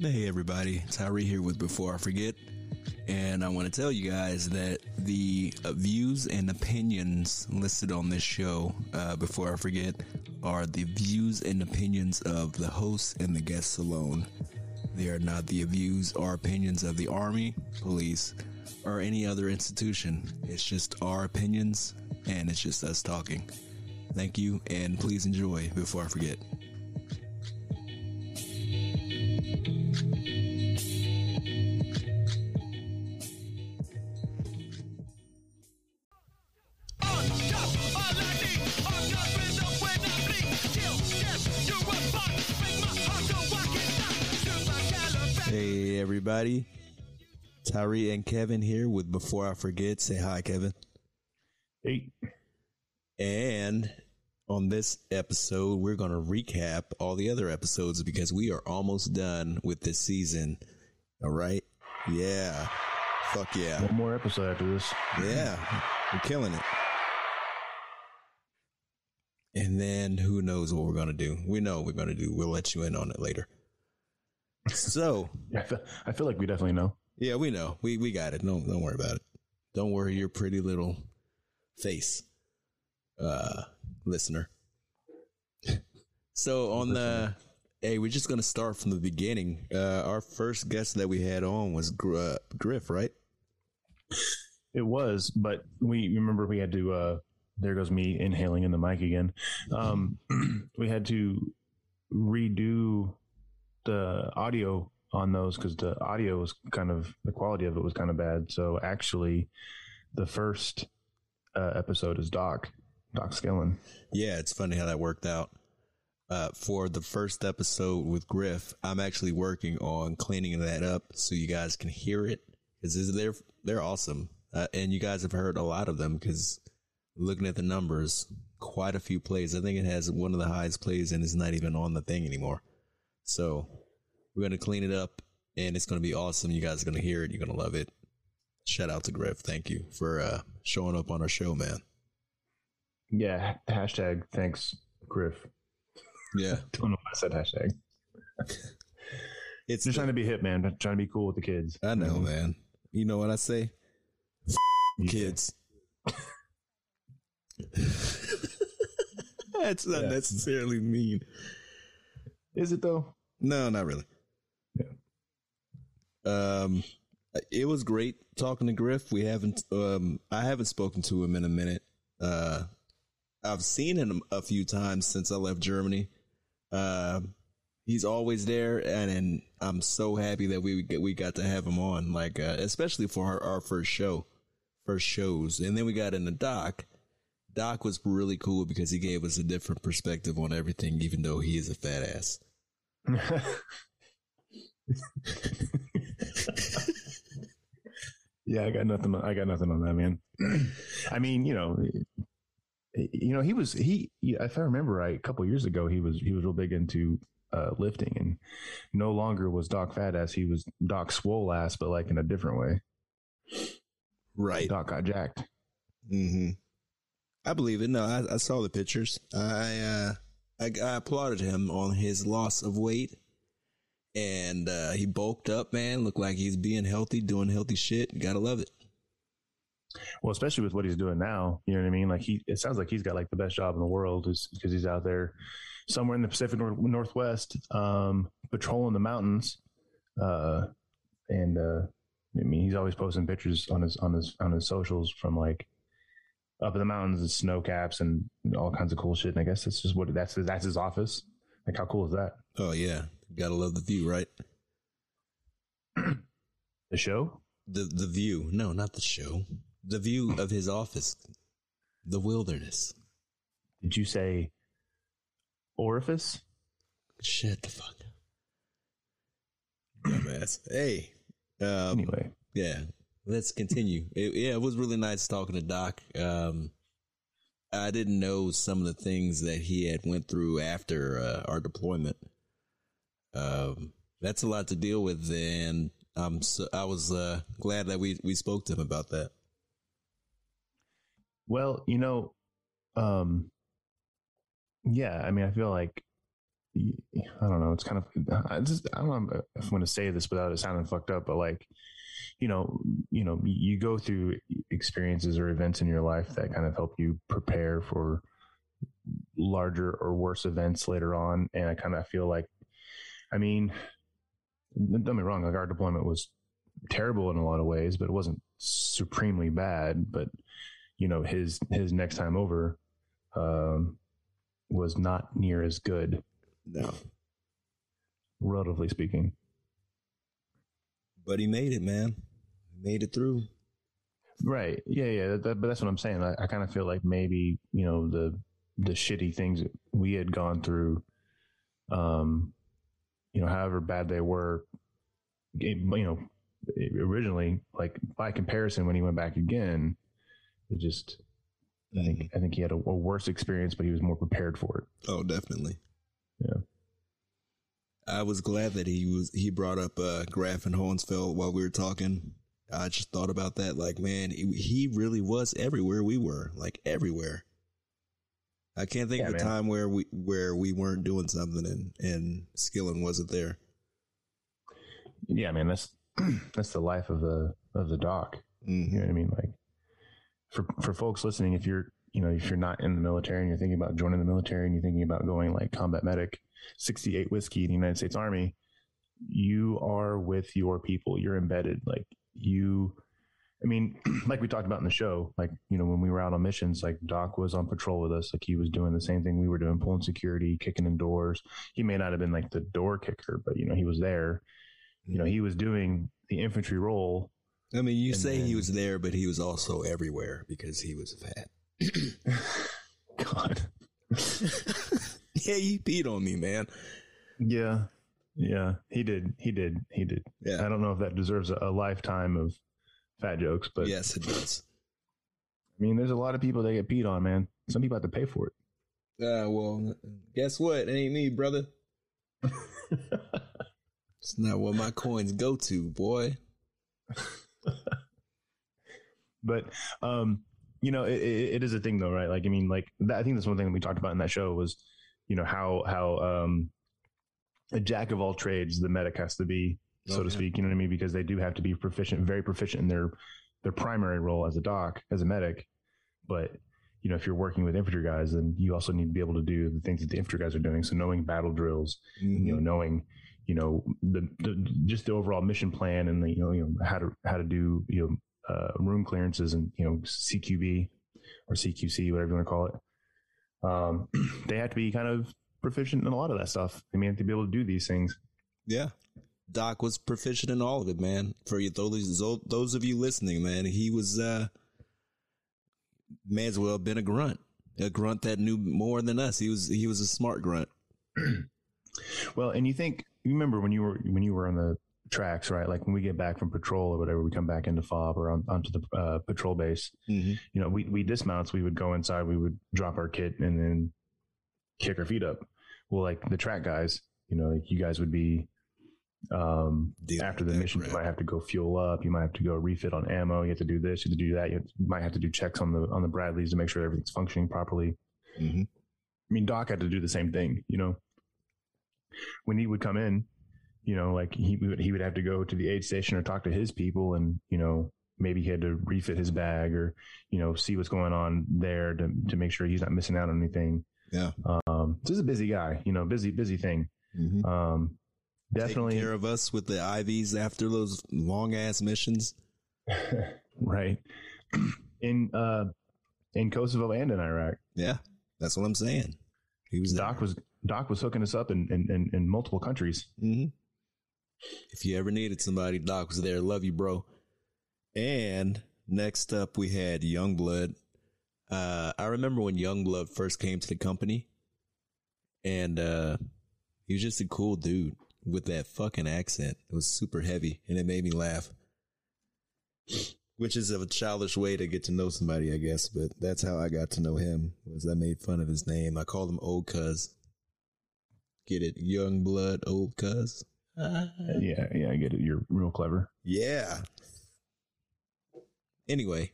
Hey everybody, Tyree here with Before I Forget, and I want to tell you guys that the uh, views and opinions listed on this show, uh, Before I Forget, are the views and opinions of the hosts and the guests alone. They are not the views or opinions of the Army, police, or any other institution. It's just our opinions, and it's just us talking. Thank you, and please enjoy Before I Forget. Everybody, Tyree and Kevin here with Before I Forget. Say hi, Kevin. Hey. And on this episode, we're going to recap all the other episodes because we are almost done with this season. All right? Yeah. Fuck yeah. One more episode after this. Yeah. We're killing it. And then who knows what we're going to do? We know what we're going to do. We'll let you in on it later. So, I feel, I feel like we definitely know. yeah, we know. We we got it. Don't don't worry about it. Don't worry your pretty little face. Uh listener. so on the hey, we're just gonna start from the beginning. Uh our first guest that we had on was Gr- uh, Griff, right? It was, but we remember we had to. uh There goes me inhaling in the mic again. Um, we had to redo the audio on those because the audio was kind of the quality of it was kind of bad. So actually, the first uh, episode is Doc, Doc Skillen. Yeah, it's funny how that worked out. Uh, for the first episode with Griff, I'm actually working on cleaning that up so you guys can hear it because they're they're awesome, uh, and you guys have heard a lot of them because looking at the numbers, quite a few plays. I think it has one of the highest plays, and it's not even on the thing anymore. So we're gonna clean it up, and it's gonna be awesome. You guys are gonna hear it. You're gonna love it. Shout out to Griff. Thank you for uh, showing up on our show, man. Yeah, hashtag thanks, Griff. Yeah, Don't know why I said hashtag. it's Just trying to be hip, man. Trying to be cool with the kids. I know, man. You know what I say? You Kids. That's not Yeah. necessarily mean. Is it though? No, not really. Yeah. Um, it was great talking to Griff. We haven't, um, I haven't spoken to him in a minute. Uh, I've seen him a few times since I left Germany. Um, he's always there, and, and I'm so happy that we we got to have him on, like uh, especially for our, our first show, first shows, and then we got in the doc. Doc was really cool because he gave us a different perspective on everything, even though he is a fat ass. yeah, I got nothing. I got nothing on that, man. I mean, you know, you know, he was he. If I remember right, a couple years ago, he was he was real big into uh, lifting, and no longer was Doc fat ass. He was Doc swole ass, but like in a different way. Right. Doc got jacked. hmm I believe it. No, I, I saw the pictures. I, uh, I I applauded him on his loss of weight, and uh, he bulked up. Man, looked like he's being healthy, doing healthy shit. Gotta love it. Well, especially with what he's doing now, you know what I mean. Like he, it sounds like he's got like the best job in the world, is because he's out there somewhere in the Pacific Nor- Northwest, um, patrolling the mountains. Uh, and uh, I mean, he's always posting pictures on his on his on his socials from like up in the mountains and snow caps and all kinds of cool shit. And I guess that's just what that's his, that's his office. Like, how cool is that? Oh yeah, gotta love the view, right? The show. The the view. No, not the show. The view of his office, the wilderness. Did you say orifice? Shut the fuck up, dumbass. Hey, um, Anyway, Yeah, let's continue. It, yeah, it was really nice talking to Doc. Um, I didn't know some of the things that he had went through after uh, our deployment. Um, that's a lot to deal with, and um, so I was uh, glad that we we spoke to him about that. Well, you know, um, yeah, I mean, I feel like I don't know. It's kind of I just I don't know if I'm going to say this without it sounding fucked up, but like you know, you know, you go through experiences or events in your life that kind of help you prepare for larger or worse events later on. And I kind of feel like, I mean, don't get me wrong, like our deployment was terrible in a lot of ways, but it wasn't supremely bad. But you know, his his next time over um, was not near as good. No, relatively speaking. But he made it, man. Made it through. Right. Yeah. Yeah. That, but that's what I'm saying. I, I kind of feel like maybe you know the the shitty things that we had gone through, um, you know, however bad they were, it, you know, originally, like by comparison, when he went back again, it just, I think, I think he had a, a worse experience, but he was more prepared for it. Oh, definitely. Yeah. I was glad that he was he brought up uh, Graf and Hohenfels while we were talking. I just thought about that, like, man, he, really was everywhere we were, like everywhere. I can't think yeah, of a man. time where we where we weren't doing something and and Skillen wasn't there. Yeah, man, that's that's the life of the of the doc. Mm-hmm. You know what I mean? Like for for folks listening, if you're you know if you're not in the military and you're thinking about joining the military and you're thinking about going like combat medic, 68 whiskey in the United States Army, you are with your people. You're embedded. Like you I mean, like we talked about in the show, like, you know, when we were out on missions, like Doc was on patrol with us. Like he was doing the same thing we were doing, pulling security, kicking in doors. He may not have been like the door kicker, but, you know, he was there. You know, he was doing the infantry role. I mean, you say then, he was there, but he was also everywhere because he was a fat. God. yeah, he peed on me, man. Yeah. Yeah, he did. He did. He did. Yeah. I don't know if that deserves a, a lifetime of fat jokes, but yes, it does. I mean, there's a lot of people that get peed on, man. Some people have to pay for it. Uh, well, guess what? It ain't me, brother. it's not what my coins go to, boy. but, um, you know, it, it, it is a thing though, right? Like, I mean, like that, I think that's one thing that we talked about in that show was, you know, how, how, um, a jack of all trades the medic has to be so oh, to speak. You know what I mean? Because they do have to be proficient, very proficient in their their primary role as a doc, as a medic. But you know, if you're working with infantry guys, then you also need to be able to do the things that the infantry guys are doing. So knowing battle drills, mm-hmm. you know, mm-hmm. knowing you know the, the just the overall mission plan and the you know, you know how to how to do you know uh, room clearances and you know CQB or CQC, whatever you want to call it. Um, they have to be kind of proficient in a lot of that stuff. They may have to be able to do these things. Yeah, Doc was proficient in all of it, man. For you, those those of you listening, man, he was uh, may as well have been a grunt, a grunt that knew more than us. He was he was a smart grunt. well, and you think you remember when you were when you were on the tracks, right? Like when we get back from patrol or whatever, we come back into fob or on, onto the uh, patrol base. Mm-hmm. You know, we we dismounts. We would go inside. We would drop our kit and then kick our feet up. Well, like the track guys, you know, like you guys would be um, after the mission, crap. you might have to go fuel up. You might have to go refit on ammo. You have to do this. You have to do that. You, you might have to do checks on the on the Bradleys to make sure everything's functioning properly. Mm-hmm. I mean, Doc had to do the same thing. You know, when he would come in, you know, like he would he would have to go to the aid station or talk to his people, and you know, maybe he had to refit his bag or you know see what's going on there to to make sure he's not missing out on anything. Yeah. Um, so he's a busy guy. You know, busy busy thing. Mm-hmm. Um, definitely Taking care of us with the IVs after those long ass missions. right. In uh in Kosovo and in Iraq. Yeah. That's what I'm saying. He was Doc there. was Doc was hooking us up in in, in, in multiple countries. Mm-hmm. If you ever needed somebody, Doc was there. Love you, bro. And next up we had Youngblood. Uh I remember when Youngblood first came to the company and uh he was just a cool dude with that fucking accent. It was super heavy and it made me laugh. Which is a childish way to get to know somebody, I guess, but that's how I got to know him. Was I made fun of his name. I called him old cuz. Get it? Young blood, old cuz. Uh, yeah, yeah, I get it. You're real clever. Yeah. Anyway,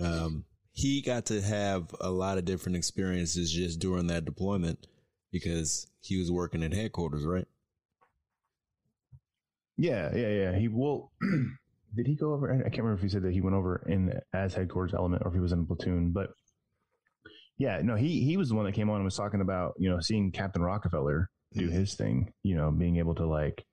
um, he got to have a lot of different experiences just during that deployment because he was working at headquarters, right? Yeah, yeah, yeah. He will. did he go over? I can't remember if he said that he went over in as headquarters element or if he was in a platoon, but yeah, no, he he was the one that came on and was talking about you know seeing Captain Rockefeller do Mm-hmm. his thing, you know, being able to like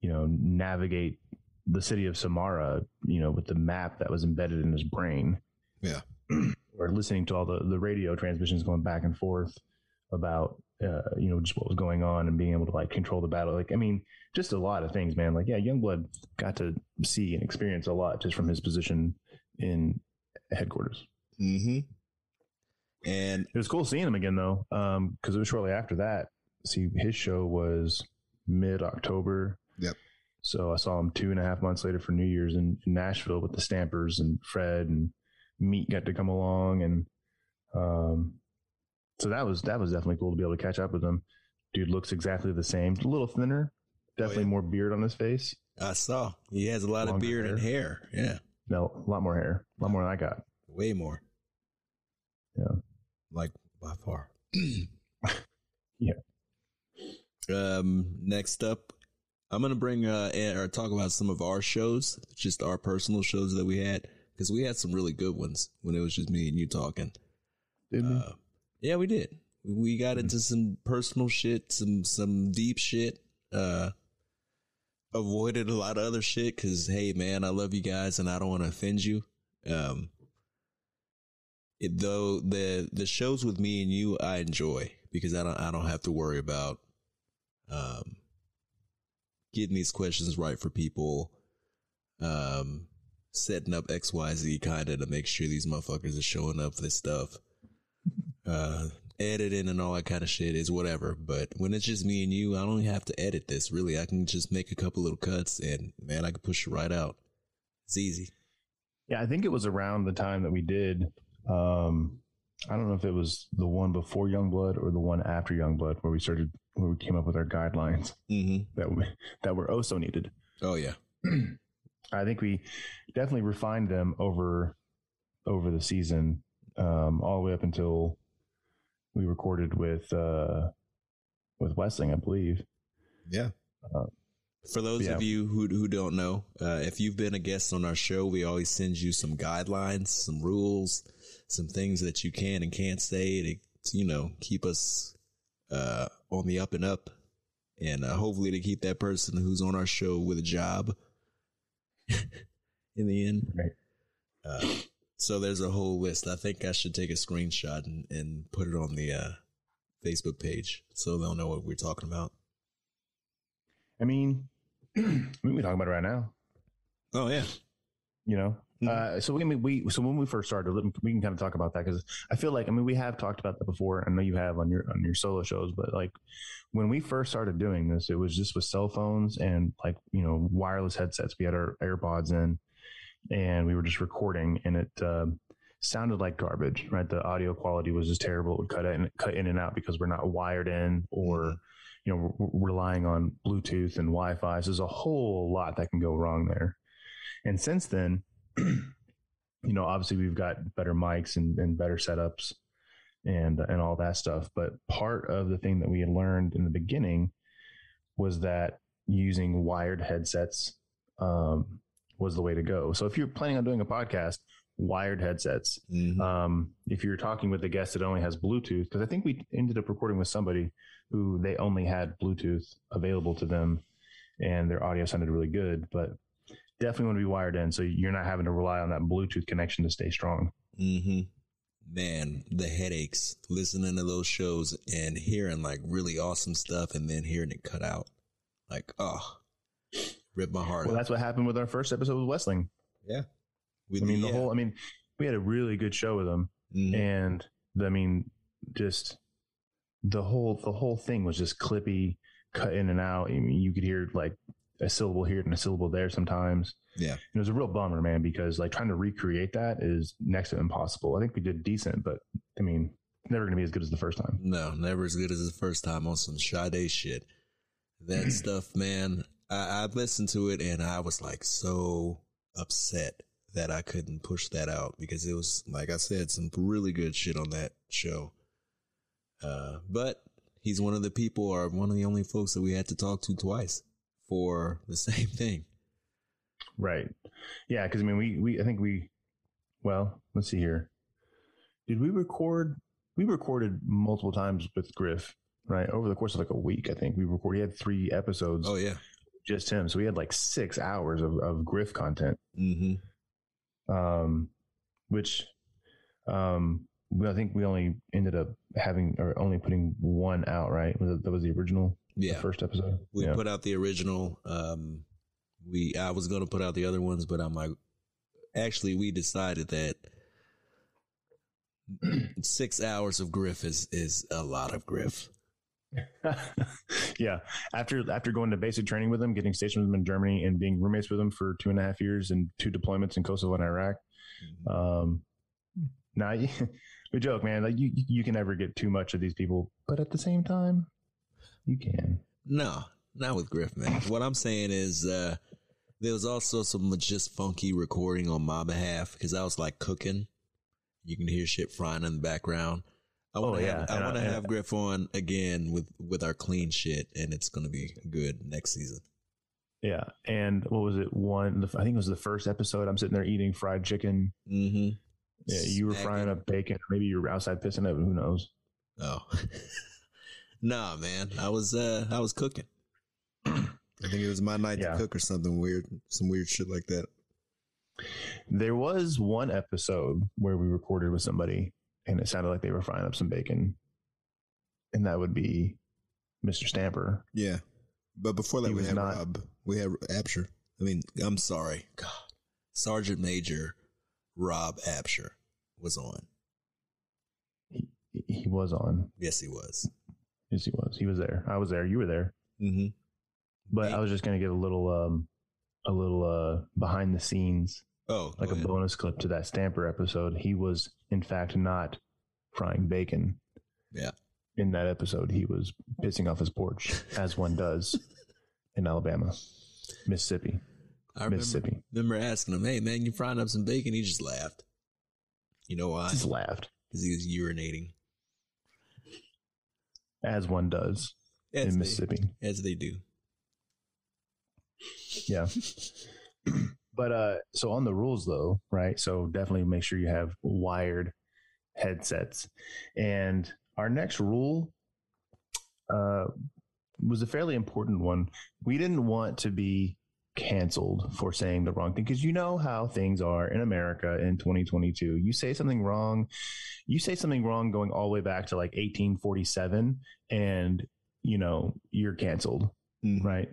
you know navigate the city of Samarra, you know, with the map that was embedded in his brain. Yeah. or listening to all the the radio transmissions going back and forth about uh, you know just what was going on and being able to like control the battle. Like I mean, just a lot of things, man. Like yeah, Youngblood got to see and experience a lot just from his position in headquarters. Mm-hmm. And It was cool seeing him again though, because it was shortly after that. See, his show was mid October. Yep. So I saw him two and a half months later for New Year's in, in Nashville with the Stampers and Fred and Meat got to come along and um, so that was that was definitely cool to be able to catch up with him. Dude looks exactly the same, a little thinner, definitely yeah. more beard on his face. I saw he has a lot of Longer beard and hair. Yeah, No, a lot more hair, a lot more than I got. way more. Yeah. like by far. Yeah. Um. Next up, I'm gonna bring uh or talk about some of our shows, just our personal shows that we had, because we had some really good ones when it was just me and you talking. Did we? Uh, yeah, we did. We got into some personal shit, some some deep shit. Uh, avoided a lot of other shit because hey, man, I love you guys and I don't want to offend you. Um, it, though the the shows with me and you, I enjoy because I don't I don't have to worry about um getting these questions right for people. Um, setting up X Y Z kind of to make sure these motherfuckers are showing up for this stuff uh editing and all that kind of shit is whatever but when it's just me and you i don't have to edit this really i can just make a couple little cuts and man i can push it right out it's easy Yeah, I think it was around the time that we did. Um, I don't know if it was the one before Youngblood or the one after Youngblood where we started where we came up with our guidelines mm-hmm. that we, that were oh so needed. oh yeah I think we definitely refined them over over the season, um, all the way up until we recorded with uh, with Westling, I believe. yeah Uh, for those yeah. of you who who don't know uh, if you've been a guest on our show we always send you some guidelines some rules some things that you can and can't say to, to you know keep us uh on the up and up and uh, hopefully to keep that person who's on our show with a job in the end Right. So there's a whole list. I think i should take a screenshot and, and put it on the uh facebook page so they'll know what we're talking about. I mean, I mean, we talk about it right now. oh yeah. You know? Mhm. uh, so we, I mean, we so when we first started we can kind of talk about that because i feel like i mean we have talked about that before. I know you have on your on your solo shows but like when we first started doing this it was just with cell phones and like you know wireless headsets. We had our airpods in and we were just recording and it um sounded like garbage right? The audio quality was just terrible. It would cut in cut in and out because we're not wired in or you know we're relying on bluetooth and wi-fi. So there's a whole lot that can go wrong there. And since then, you know, obviously we've got better mics and, and better setups and and all that stuff. But part of the thing that we had learned in the beginning was that using wired headsets um, was the way to go. So if you're planning on doing a podcast, wired headsets. Mhm. Um, if you're talking with a guest that only has Bluetooth, because I think we ended up recording with somebody who they only had Bluetooth available to them, and their audio sounded really good, but definitely want to be wired in, so you're not having to rely on that Bluetooth connection to stay strong. hmm Man, the headaches listening to those shows and hearing like really awesome stuff and then hearing it cut out. Like, oh, rip my heart Well, out. that's what happened with our first episode with Westling. With I mean, the yeah. whole. I mean, we had a really good show with them, Mhm. and I mean, just the whole the whole thing was just clippy, cut in and out. I mean, you could hear like a syllable here and a syllable there sometimes. Yeah. And it was a real bummer, man, because like trying to recreate that is next to impossible. I think we did decent, but I mean, never going to be as good as the first time. No, never as good as the first time on some Sade shit. That stuff, man. I, I listened to it and I was like so upset that I couldn't push that out because it was, like I said, some really good shit on that show. Uh, but he's one of the people or one of the only folks that we had to talk to twice for the same thing. Right. Yeah, because I mean, we we I think we, well, let's see here. Did we record? We recorded multiple times with Griff, right? Over the course of like a week, I think we recorded. He had three episodes. Oh yeah, just him. So we had like six hours of, of Griff content. Mm-hmm. Um, which, um, I think we only ended up having or only putting one out. Right? Was it, that was the original. Yeah. The first episode. We yeah. put out the original. Um, we I was gonna put out the other ones, but I'm like, actually, we decided that six hours of Griff is is a lot of Griff. yeah. After after going to basic training with him, getting stationed with him in Germany, and being roommates with him for two and a half years and two deployments in Kosovo and Iraq. Mm-hmm. Um, now we joke, man. Like you, you can never get too much of these people, but at the same time, you can. No, not with Griff, man. What I'm saying is, uh, there was also some just funky recording on my behalf because I was like cooking. You can hear shit frying in the background. I want to Oh, yeah. have, I want to have Griff on again with with our clean shit, and it's gonna be good next season. Yeah. And what was it? One, the, I think it was the first episode. I'm sitting there eating fried chicken. Mm-hmm. Yeah, you were frying up bacon. Maybe you were outside pissing it. Who knows? Oh, nah, man. I was uh I was cooking. I think it was my night Yeah. to cook or something weird, some weird shit like that. There was one episode where we recorded with somebody and it sounded like they were frying up some bacon. And that would be Mr. Stamper. Yeah, but before that He we had not- Rob. We had Absher. I mean, I'm sorry, God, Sergeant Major Rob Absher was on. He, he was on. Yes, he was. Yes, he was. He was there. I was there. You were there. Mm-hmm. But Hey. I was just going to give a little, um, a little, uh, behind the scenes, Oh, like a ahead. bonus clip to that Stamper episode. He was, in fact, not frying bacon. Yeah. In that episode, he was pissing off his porch, as one does in Alabama, Mississippi, I remember, Mississippi. remember asking him, "Hey, man, you frying up some bacon?" He just laughed. You know why? Just laughed, Because he was urinating. as one does As in they, Mississippi. as they do. Yeah. but uh so on the rules though, right? So definitely make sure you have wired headsets. And our next rule uh was a fairly important one. We didn't want to be canceled for saying the wrong thing because you know how things are in America in 2022. You say something wrong, you say something wrong going all the way back to like 1847 and you know, you're canceled Mhm. right?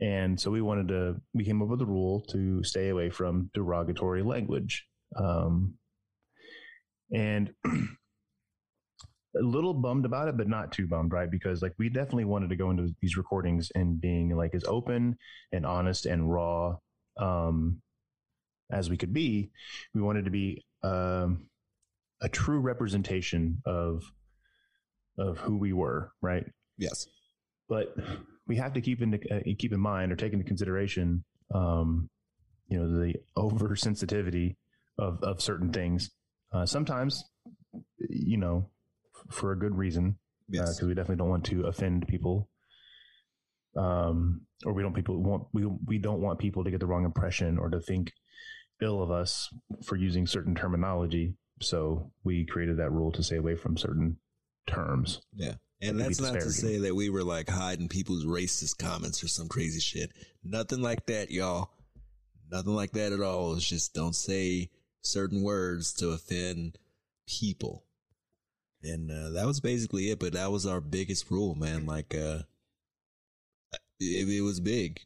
And so we wanted to, we came up with a rule to stay away from derogatory language. Um, and a little bummed about it, but not too bummed, right? Because like we definitely wanted to go into these recordings and being like as open and honest and raw um, as we could be. We wanted to be um, a true representation of of who we were, right? Yes. but we have to keep in uh, keep in mind or take into consideration, um, you know, the oversensitivity of of certain things. Uh, sometimes, you know, f- for a good reason, because Yes. we definitely don't want to offend people, um, or we don't people want we we don't want people to get the wrong impression or to think ill of us for using certain terminology. So we created that rule to stay away from certain terms. yeah. And that's not to say that we were like hiding people's racist comments or some crazy shit. Nothing like that, y'all. Nothing like that at all. It's just don't say certain words to offend people. And uh, that was basically it. But that was our biggest rule, man. Like, uh, it, it was big.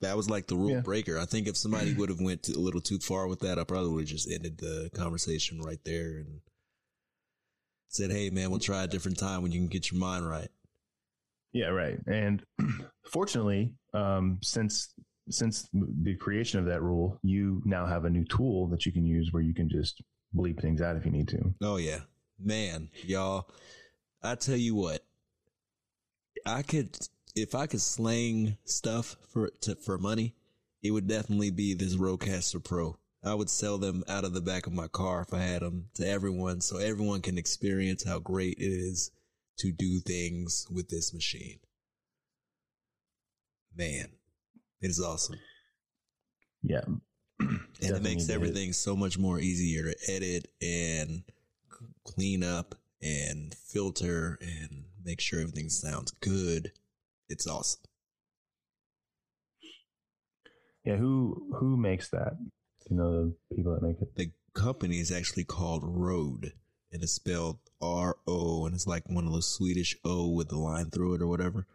That was like the rule Yeah. breaker. I think if somebody would have went a little too far with that, I probably would have just ended the conversation right there and said, "Hey, man, we'll try a different time when you can get your mind right." Yeah, right. And fortunately, um, since since the creation of that rule, you now have a new tool that you can use where you can just bleep things out if you need to. Oh yeah, man, y'all. I tell you what, I could if I could slang stuff for to, for money, it would definitely be this Rodecaster Pro. I would sell them out of the back of my car if I had them to everyone, so everyone can experience how great it is to do things with this machine. Man, it is awesome. Yeah. and it makes did. everything so much more easier to edit and c- clean up and filter and make sure everything sounds good. It's awesome. Yeah. Who who makes that? You know the people that make it. The company is actually called Rode and it's spelled R O and it's like one of those Swedish O with the line through it or whatever.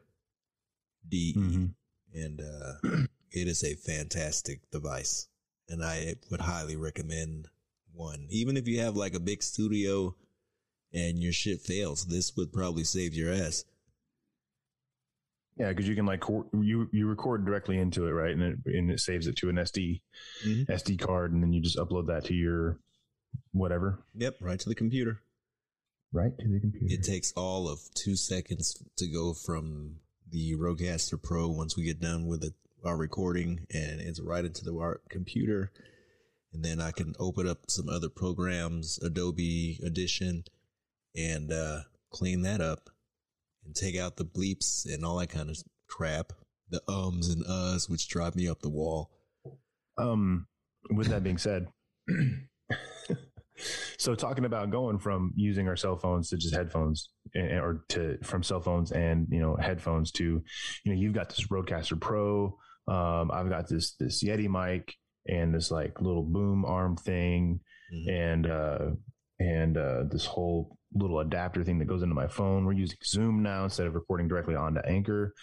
D E. Mhm. And uh, it is a fantastic device. And I would highly recommend one. Even if you have like a big studio and your shit fails, this would probably save your ass. Yeah, because you can like you you record directly into it, right? And it and it saves it to an SD Mhm. SD card, and then you just upload that to your whatever, Yep, right to the computer. right to the computer. It takes all of two seconds to go from the Rodecaster Pro once we get done with it, our recording, and it's right into the our computer. And then I can open up some other programs, Adobe Audition, and uh, clean that up and take out the bleeps and all that kind of crap, the ums and uhs, which drive me up the wall. Um, with that being said, so talking about going from using our cell phones to just headphones, and, or to from cell phones and you know headphones to, you know, you've got this Rodecaster Pro. Um, I've got this this Yeti mic and this like little boom arm thing, Mhm. and uh, and uh, this whole little adapter thing that goes into my phone. We're using Zoom now instead of recording directly onto Anchor,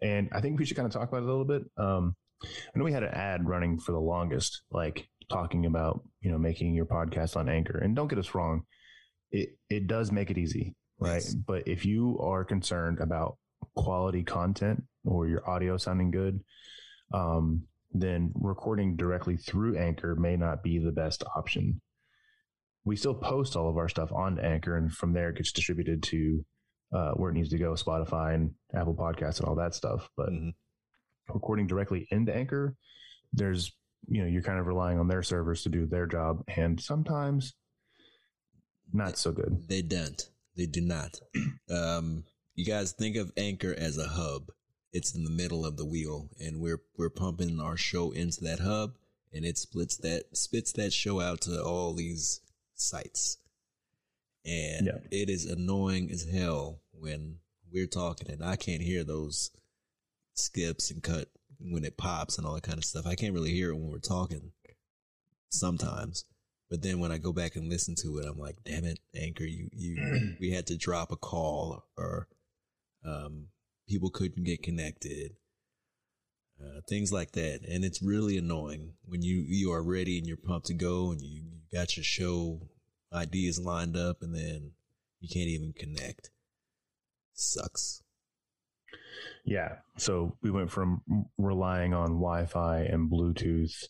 and I think we should kind of talk about it a little bit. Um, I know we had an ad running for the longest, like talking about you know making your podcast on Anchor. And don't get us wrong, it it does make it easy, right? Yes. But if you are concerned about quality content or your audio sounding good, um, then recording directly through Anchor may not be the best option. We still post all of our stuff on Anchor, and from there it gets distributed to uh, where it needs to go, Spotify and Apple Podcasts and all that stuff. But Mhm. recording directly into Anchor, there's you know you're kind of relying on their servers to do their job, and sometimes not so good. They don't. They do not. Um, you guys think of Anchor as a hub. It's in the middle of the wheel, and we're we're pumping our show into that hub, and it splits that spits that show out to all these sites. And Yeah. it is annoying as hell when we're talking and I can't hear those skips and cut when it pops and all that kind of stuff. I can't really hear it when we're talking sometimes. But then when I go back and listen to it, I'm like, damn it, Anchor, you, you, we had to drop a call or, um, people couldn't get connected, uh, things like that. And it's really annoying when you, you are ready and you're pumped to go and you, you got your show ideas lined up and then you can't even connect. Sucks. Yeah. So we went from relying on Wi Fi and Bluetooth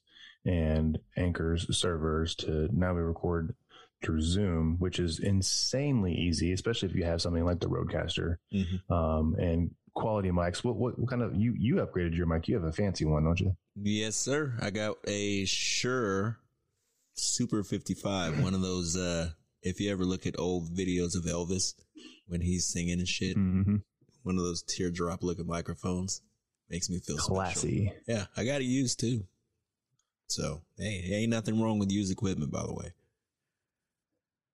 and Anchor's servers to now we record through Zoom, which is insanely easy, especially if you have something like the Rodecaster Mm-hmm. um, and quality mics. What, what, what kind of you you upgraded your mic? You have a fancy one, don't you? Yes, sir. I got a Shure Super 55, one of those, uh, if you ever look at old videos of Elvis when he's singing and shit, Mm-hmm. one of those teardrop looking microphones makes me feel special. Classy. Yeah, I got it used too. So, hey, ain't nothing wrong with used equipment, by the way.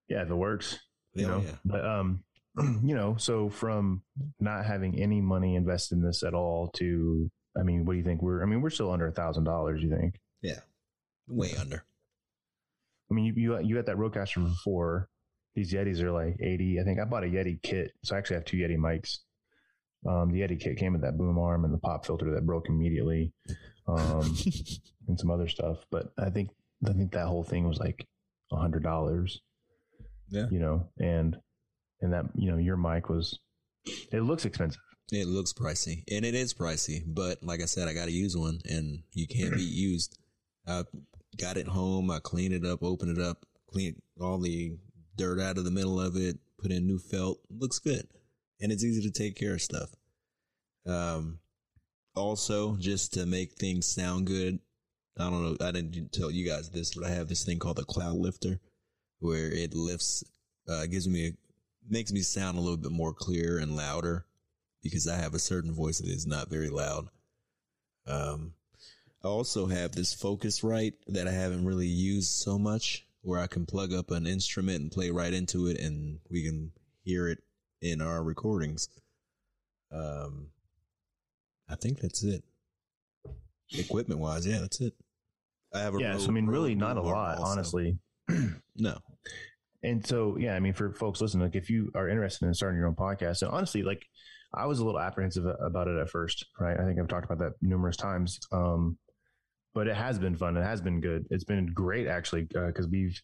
Yeah, if it works. You Hell know, yeah. but um, you know, so from not having any money invested in this at all to, I mean, what do you think? We're, I mean, we're still under a thousand dollars. You think? Yeah. Way under. I mean, you you, you got that Rodecaster for four. These Yetis are like eighty. I think I bought a Yeti kit, so I actually have two Yeti mics. Um, the Yeti kit came with that boom arm and the pop filter that broke immediately, um, and some other stuff. But I think I think that whole thing was like a hundred dollars. Yeah. you know, and and that you know your mic was. It looks expensive. It looks pricey, and it is pricey. But like I said, I got to use one, and you can't be used. I got it home. I cleaned it up, opened it up, cleaned all the dirt out of the middle of it, put in new felt. Looks good, and it's easy to take care of stuff. Um, also, just to make things sound good, I don't know. I didn't tell you guys this, but I have this thing called the Cloud Lifter, where it lifts, uh, gives me a makes me sound a little bit more clear and louder because I have a certain voice that is not very loud. Um, I also have this Focusrite that I haven't really used so much where I can plug up an instrument and play right into it and we can hear it in our recordings. Um, I think that's it. Equipment wise, yeah, that's it. I have a yeah. So I mean, really, not a lot, also. honestly. no. And so, yeah, I mean, for folks listening, like if you are interested in starting your own podcast, and honestly, like I was a little apprehensive about it at first, right? I think I've talked about that numerous times. Um, but it has been fun. It has been good. It's been great actually because uh, we've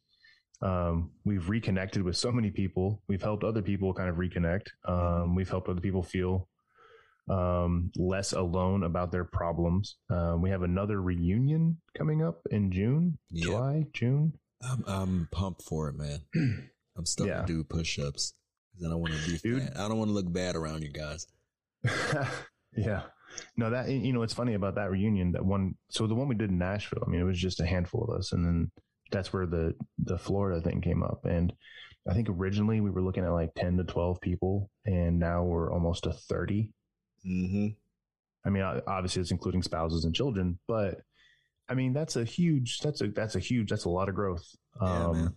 um, we've reconnected with so many people. We've helped other people kind of reconnect. Um, we've helped other people feel um, less alone about their problems. Um, we have another reunion coming up in June, yep. July, June. I'm, I'm pumped for it, man. I'm starting yeah. to do push ups because I don't want to be Dude. fat. I don't want to look bad around you guys. yeah. No, that you know, it's funny about that reunion. That one, so the one we did in Nashville. I mean, it was just a handful of us, and then that's where the the Florida thing came up. And I think originally we were looking at like ten to twelve people, and now we're almost a 30 mm-hmm. I mean, obviously it's including spouses and children, but I mean that's a huge that's a that's a huge that's a lot of growth. Yeah, um, man.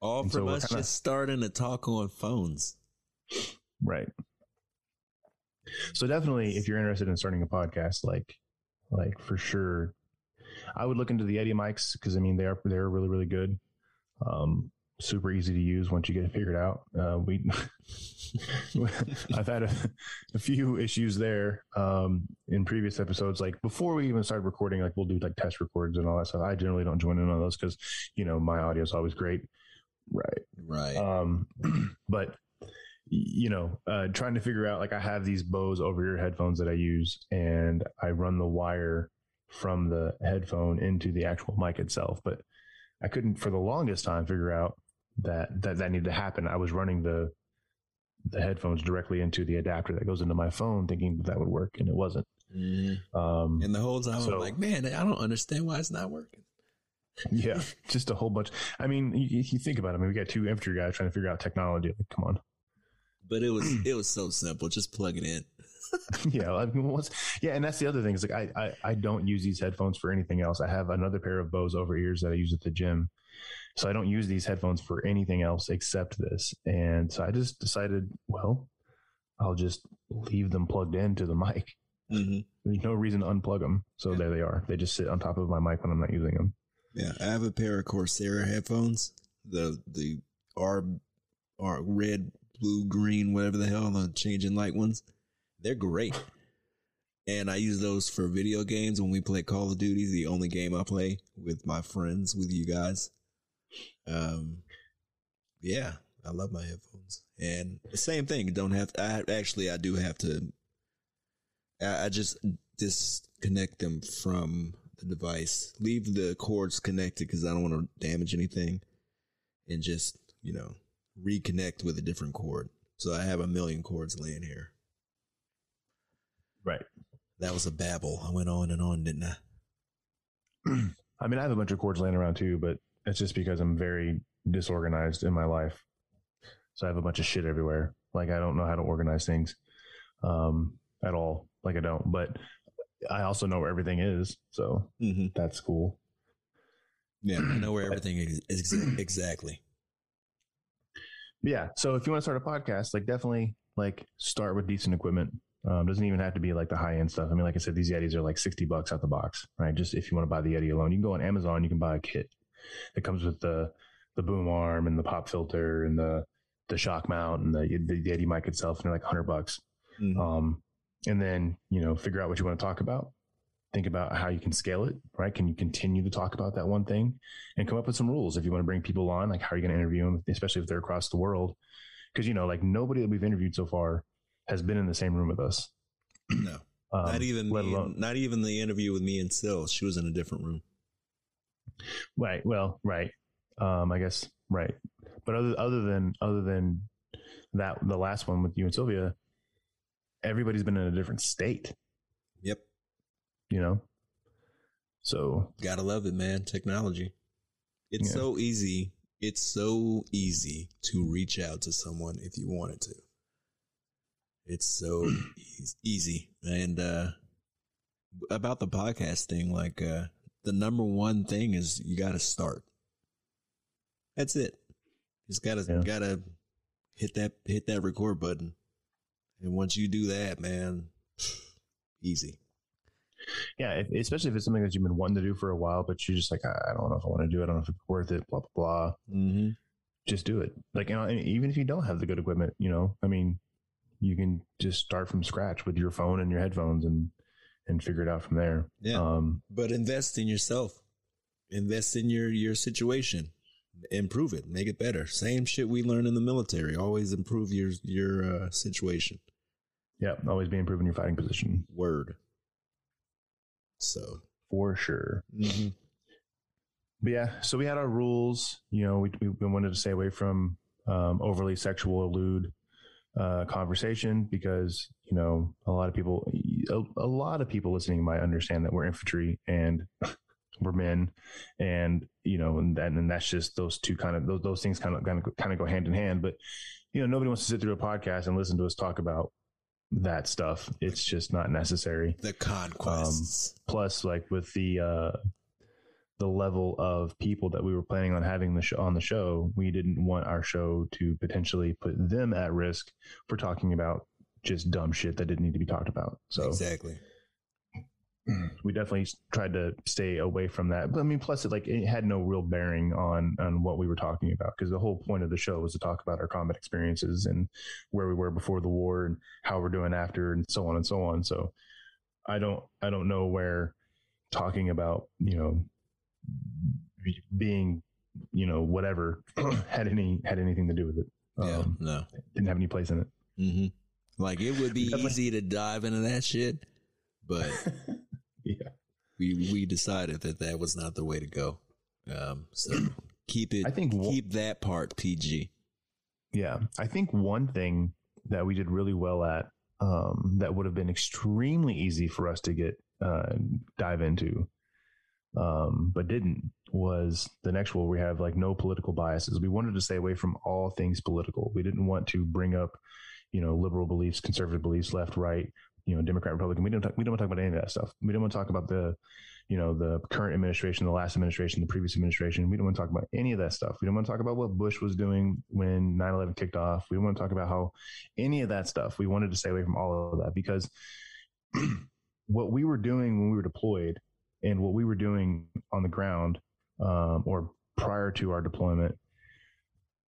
All from so us kinda, just starting to talk on phones. Right. So definitely, if you're interested in starting a podcast, like, like for sure, I would look into the Yeti mics because I mean they are they're really really good. Um, super easy to use once you get it figured out. Uh, we, I've had a, a, few issues there um, in previous episodes. Like before we even started recording, like we'll do like test records and all that stuff. I generally don't join in on those because you know my audio is always great. Right. Right. Um, but you know, uh, trying to figure out like I have these Bose over ear headphones that I use, and I run the wire from the headphone into the actual mic itself. But I couldn't for the longest time figure out that that that needed to happen. I was running the the headphones directly into the adapter that goes into my phone, thinking that, that would work, and it wasn't. Mm-hmm. Um, and the whole time so, I'm like, man, I don't understand why it's not working. yeah, just a whole bunch. I mean, you, you, think about it. I mean, we got two infantry guys trying to figure out technology. Like, come on. But it was it was so simple. Just plug it in. yeah, I mean, what's, yeah, and that's the other thing. Is like I, I I don't use these headphones for anything else. I have another pair of Bose over ears that I use at the gym, so I don't use these headphones for anything else except this. And so I just decided, well, I'll just leave them plugged into the mic. Mm-hmm. There's no reason to unplug them. So yeah. there they are. They just sit on top of my mic when I'm not using them. Yeah, I have a pair of Corsair headphones. The the R R red, blue, green, whatever the hell the changing light ones. They're great. And I use those for video games when we play Call of Duty, the only game I play with my friends, with you guys. Um, yeah, I love my headphones, and the same thing. Don't have. To, I actually, I do have to. I, I just disconnect them from the device. Leave the cords connected because I don't want to damage anything, and just you know reconnect with a different cord. So I have a million cords laying here. Right. That was a babble. I went on and on, didn't I? I mean, I have a bunch of cords laying around too, but it's just because I'm very disorganized in my life. So I have a bunch of shit everywhere. Like I don't know how to organize things um, at all. Like I don't, but I also know where everything is. So mm-hmm. that's cool. Yeah, I know where everything is exactly. Yeah. So if you want to start a podcast, like definitely like start with decent equipment. Um, doesn't even have to be like the high end stuff. I mean, like I said, these Yetis are like 60 bucks out the box, right? Just if you want to buy the Yeti alone, you can go on Amazon, you can buy a kit it comes with the the boom arm and the pop filter and the the shock mount and the the Yeti mic itself, and they're like hundred bucks. Mm-hmm. Um, and then you know figure out what you want to talk about. Think about how you can scale it. Right? Can you continue to talk about that one thing, and come up with some rules if you want to bring people on? Like how are you going to interview them, especially if they're across the world? Because you know, like nobody that we've interviewed so far has been in the same room with us. No, um, not even me, alone, not even the interview with me and Sil. She was in a different room. Right. Well, right. Um, I guess right. But other other than other than that, the last one with you and Sylvia, everybody's been in a different state. Yep. You know. So gotta love it, man. Technology. It's yeah. so easy it's so easy to reach out to someone if you wanted to. It's so easy. And uh about the podcast thing, like uh the number one thing is you gotta start. That's it. Just gotta Yeah. gotta hit that hit that record button. And once you do that, man, easy. Yeah, if, especially if it's something that you've been wanting to do for a while, but you're just like, I, I don't know if I want to do it. I don't know if it's worth it. Blah blah blah. Mm-hmm. Just do it. Like you know, and even if you don't have the good equipment, you know, I mean, you can just start from scratch with your phone and your headphones and and figure it out from there. Yeah. Um, But invest in yourself. Invest in your your situation. Improve it. Make it better. Same shit we learn in the military. Always improve your your uh, situation. yeah, always be improving your fighting position Word. So. for sure. Mm-hmm. But yeah, so we had our rules. You know, we we, wanted to stay away from um, overly sexual lewd uh, conversation because you know a lot of people, a, a lot of people listening might understand that we're infantry and we're men, and you know, and that, and that's just those two kind of those those things kind of kind of kind of go hand in hand. But you know, nobody wants to sit through a podcast and listen to us talk about that stuff. It's just not necessary The conquests. plus like with the uh the level of people that we were planning on having the show on the show we didn't want our show to potentially put them at risk for talking about just dumb shit that didn't need to be talked about. So exactly. we definitely tried to stay away from that. But i mean plus it like it had no real bearing on on what we were talking about because the whole point of the show was to talk about our combat experiences and where we were before the war and how we're doing after and so on and so on. So i don't i don't know where talking about you know being you know whatever had any had anything to do with it Yeah. um, no. didn't have any place in it Mm-hmm. Like it would be easy to dive into that shit, but yeah we we decided that that was not the way to go. Um. So keep it. i think keep that part PG. Yeah, I think one thing that we did really well at um, that would have been extremely easy for us to get uh, dive into, um, but didn't was the next one. We have like no political biases. We wanted to stay away from all things political. We didn't want to bring up, you know, liberal beliefs, conservative beliefs, left, right, you know, Democrat, Republican. We don't talk, we don't want to talk about any of that stuff. We don't want to talk about the you know, the current administration, the last administration, the previous administration. We don't want to talk about any of that stuff. We don't want to talk about what Bush was doing when 9 11 kicked off. We don't want to talk about how any of that stuff. We wanted to stay away from all of that because what we were doing when we were deployed and what we were doing on the ground um, or prior to our deployment,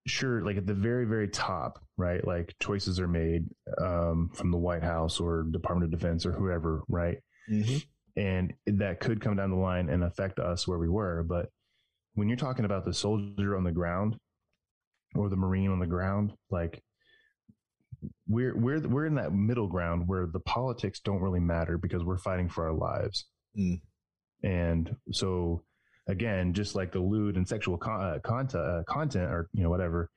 sure, like at the very, very top, right? Like choices are made um, from the White House or Department of Defense or whoever, right? Mm-hmm. and that could come down the line and affect us where we were. But when you're talking about the soldier on the ground or the marine on the ground, like we're we're we're in that middle ground where the politics don't really matter because we're fighting for our lives. Mm. And so again, just like the lewd and sexual con- uh, content, uh, content or you know whatever,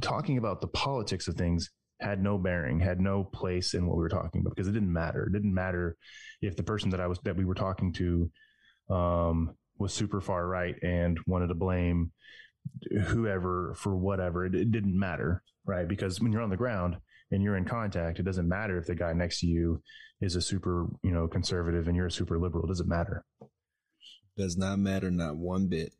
talking about the politics of things had no bearing, had no place in what we were talking about because it didn't matter. It didn't matter if the person that I was that we were talking to um, was super far right and wanted to blame whoever for whatever. It, it didn't matter, right? Because when you're on the ground and you're in contact, it doesn't matter if the guy next to you is a super, you know, conservative and you're a super liberal. It doesn't matter. Does not matter, not one bit.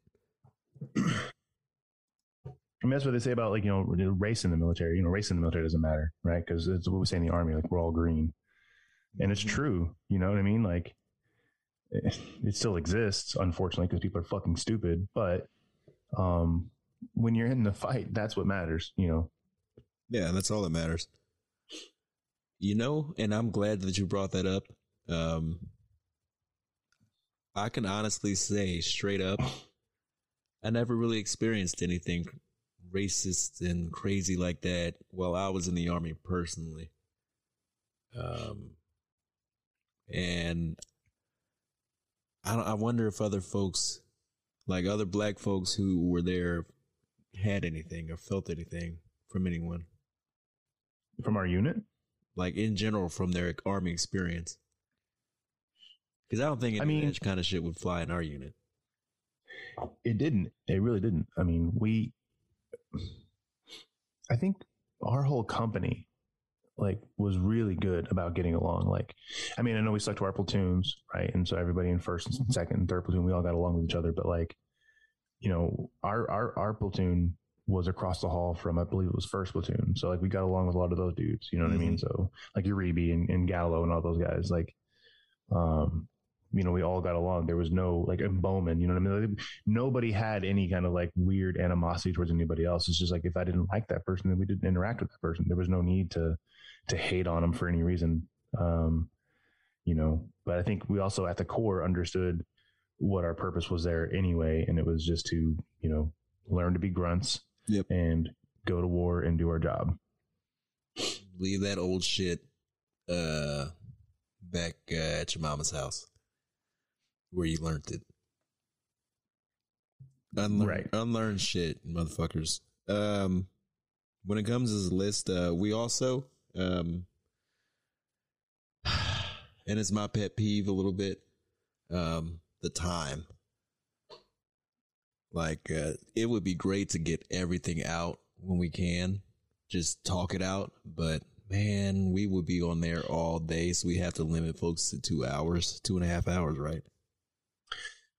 I mean, that's what they say about like you know race in the military. You know, race in the military doesn't matter, right? Because it's what we say in the army, like we're all green, and it's true. You know what I mean? Like it, it still exists, unfortunately, because people are fucking stupid. But um, when you're in the fight, that's what matters. You know? Yeah, that's all that matters. You know, and I'm glad that you brought that up. Um, I can honestly say straight up, I never really experienced anything racist and crazy like that while I was in the army personally. Um, and I I wonder if other folks, like other black folks who were there, had anything or felt anything from anyone, From our unit, like in general from their army experience. Because I don't think any I mean- of that kind of shit would fly in our unit. it didn't. It really didn't. I mean, we, I think our whole company like was really good about getting along. Like, I mean, I know we stuck to our platoons, right? And so everybody in first and second and third platoon, we all got along with each other. But like, you know, our our our platoon was across the hall from, I believe it was first platoon. So like we got along with a lot of those dudes. You know what mm-hmm. I mean? So like Uribe and, and Gallo and all those guys, like, um, you know, we all got along. There was no like in Bowman, you know what I mean? Like, nobody had any kind of like weird animosity towards anybody else. It's just like if I didn't like that person, then we didn't interact with that person. There was no need to to hate on them for any reason. Um, you know, but I think we also at the core understood what our purpose was there anyway, and it was just to you know learn to be grunts yep. and go to war and do our job. Leave that old shit uh, back uh, at your mama's house where you learned it. Unlearn, right. unlearn shit, motherfuckers. Um, when it comes to this list, uh, we also, um, and it's my pet peeve a little bit, um, the time. Like, uh, it would be great to get everything out when we can, just talk it out. But man, we would be on there all day, so we have to limit folks to two hours, two and a half hours, right?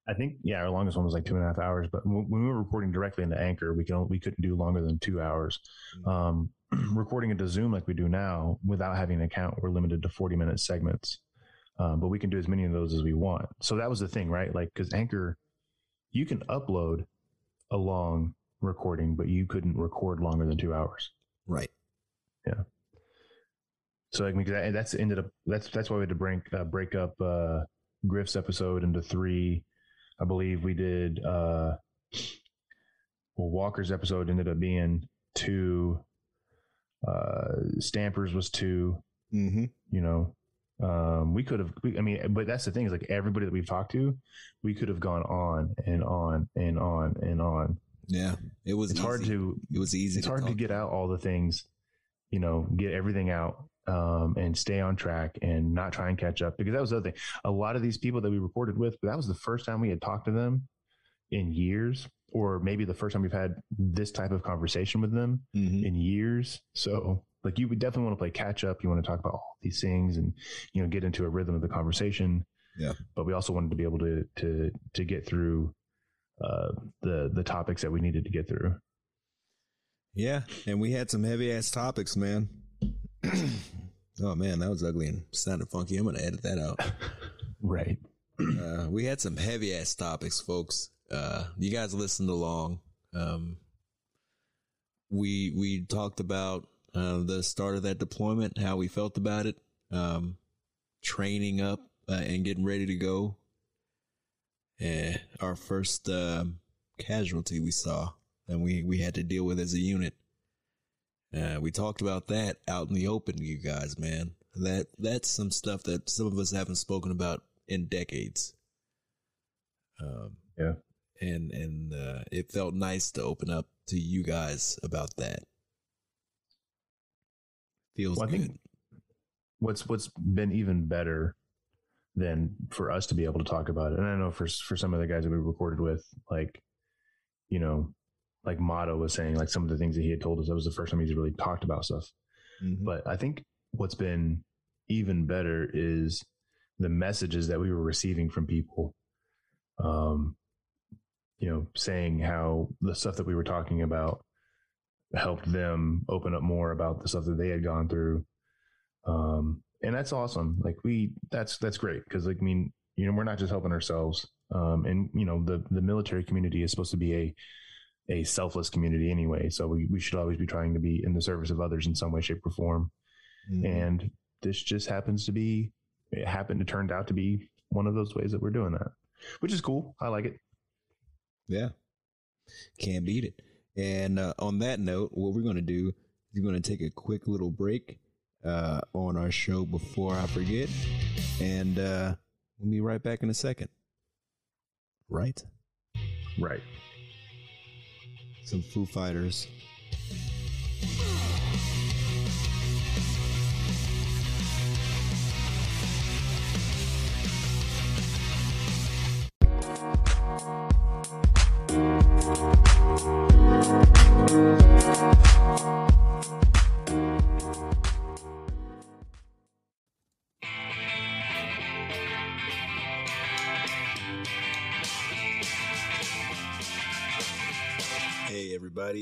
I think yeah, our longest one was like two and a half hours. But when we were recording directly into Anchor, we can we couldn't do longer than two hours. Mm-hmm. Um, recording into Zoom like we do now, without having an account, we're limited to forty minute segments. Um, but we can do as many of those as we want. So that was the thing, right? Like because Anchor, you can upload a long recording, but you couldn't record longer than two hours. Right. Yeah. So like that's ended up that's that's why we had to break uh, break up uh, Griff's episode into three I believe we did, uh, well, Walker's episode ended up being two, uh, Stampers was 2 mm-hmm. you know, um, we could have, I mean, but that's the thing is like everybody that we've talked to, we could have gone on and on and on and on. Yeah. It was, it's easy. hard to, it was easy. It's to hard to get out all the things, you know, get everything out um, and stay on track and not try and catch up because that was the other thing. A lot of these people that we recorded with, that was the first time we had talked to them in years, or maybe the first time we've had this type of conversation with them mm-hmm. in years. So, like, you would definitely want to play catch up. You want to talk about all these things and you know get into a rhythm of the conversation. Yeah. But we also wanted to be able to to to get through uh, the the topics that we needed to get through. Yeah, and we had some heavy ass topics, man. oh man, that was ugly and sounded funky. I'm gonna edit that out. right. Uh, we had some heavy ass topics, folks. Uh, you guys listened along. Um, we we talked about uh, the start of that deployment, how we felt about it, um, training up uh, and getting ready to go. And our first um, casualty we saw, and we we had to deal with as a unit. Uh, we talked about that out in the open, you guys, man. That that's some stuff that some of us haven't spoken about in decades. Um, yeah, and and uh, it felt nice to open up to you guys about that. Feels well, I good. think what's what's been even better than for us to be able to talk about it, and I know for for some of the guys that we recorded with, like you know, like Motto was saying, like some of the things that he had told us, that was the first time he's really talked about stuff. Mm-hmm. But I think what's been even better is the messages that we were receiving from people. Um, you know, saying how the stuff that we were talking about helped them open up more about the stuff that they had gone through. Um, and that's awesome. Like we, that's, that's great. Cause like, I mean, you know, we're not just helping ourselves. Um, and you know, the, the military community is supposed to be a, a selfless community anyway. So we, we should always be trying to be in the service of others in some way, shape, or form. Mm-hmm. And this just happens to be, it happened, it turned out to be one of those ways that we're doing that, which is cool. I like it. Yeah. Can't beat it. And uh, on that note, what we're going to do is we're going to take a quick little break uh, on our show before I forget. And uh, we'll be right back in a second. Right? Right some Foo Fighters.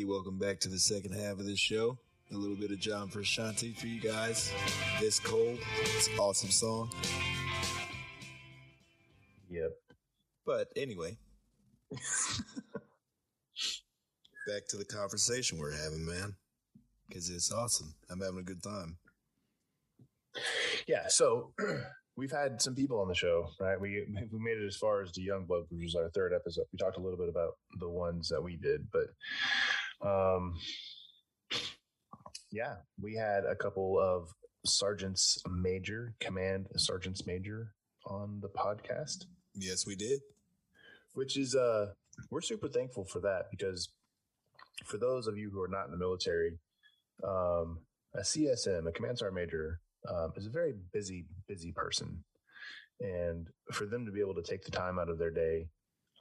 Welcome back to the second half of this show. A little bit of John Frusciante for you guys. This cold. It's an awesome song. Yep. But anyway, back to the conversation we're having, man. Because it's awesome. I'm having a good time. Yeah. So we've had some people on the show, right? We we made it as far as the Young Blood, which was our third episode. We talked a little bit about the ones that we did, but um, yeah, we had a couple of sergeants major, command sergeants major on the podcast. Yes, we did. Which is uh, we're super thankful for that because for those of you who are not in the military, um, a CSM, a command sergeant major, um, is a very busy, busy person. And for them to be able to take the time out of their day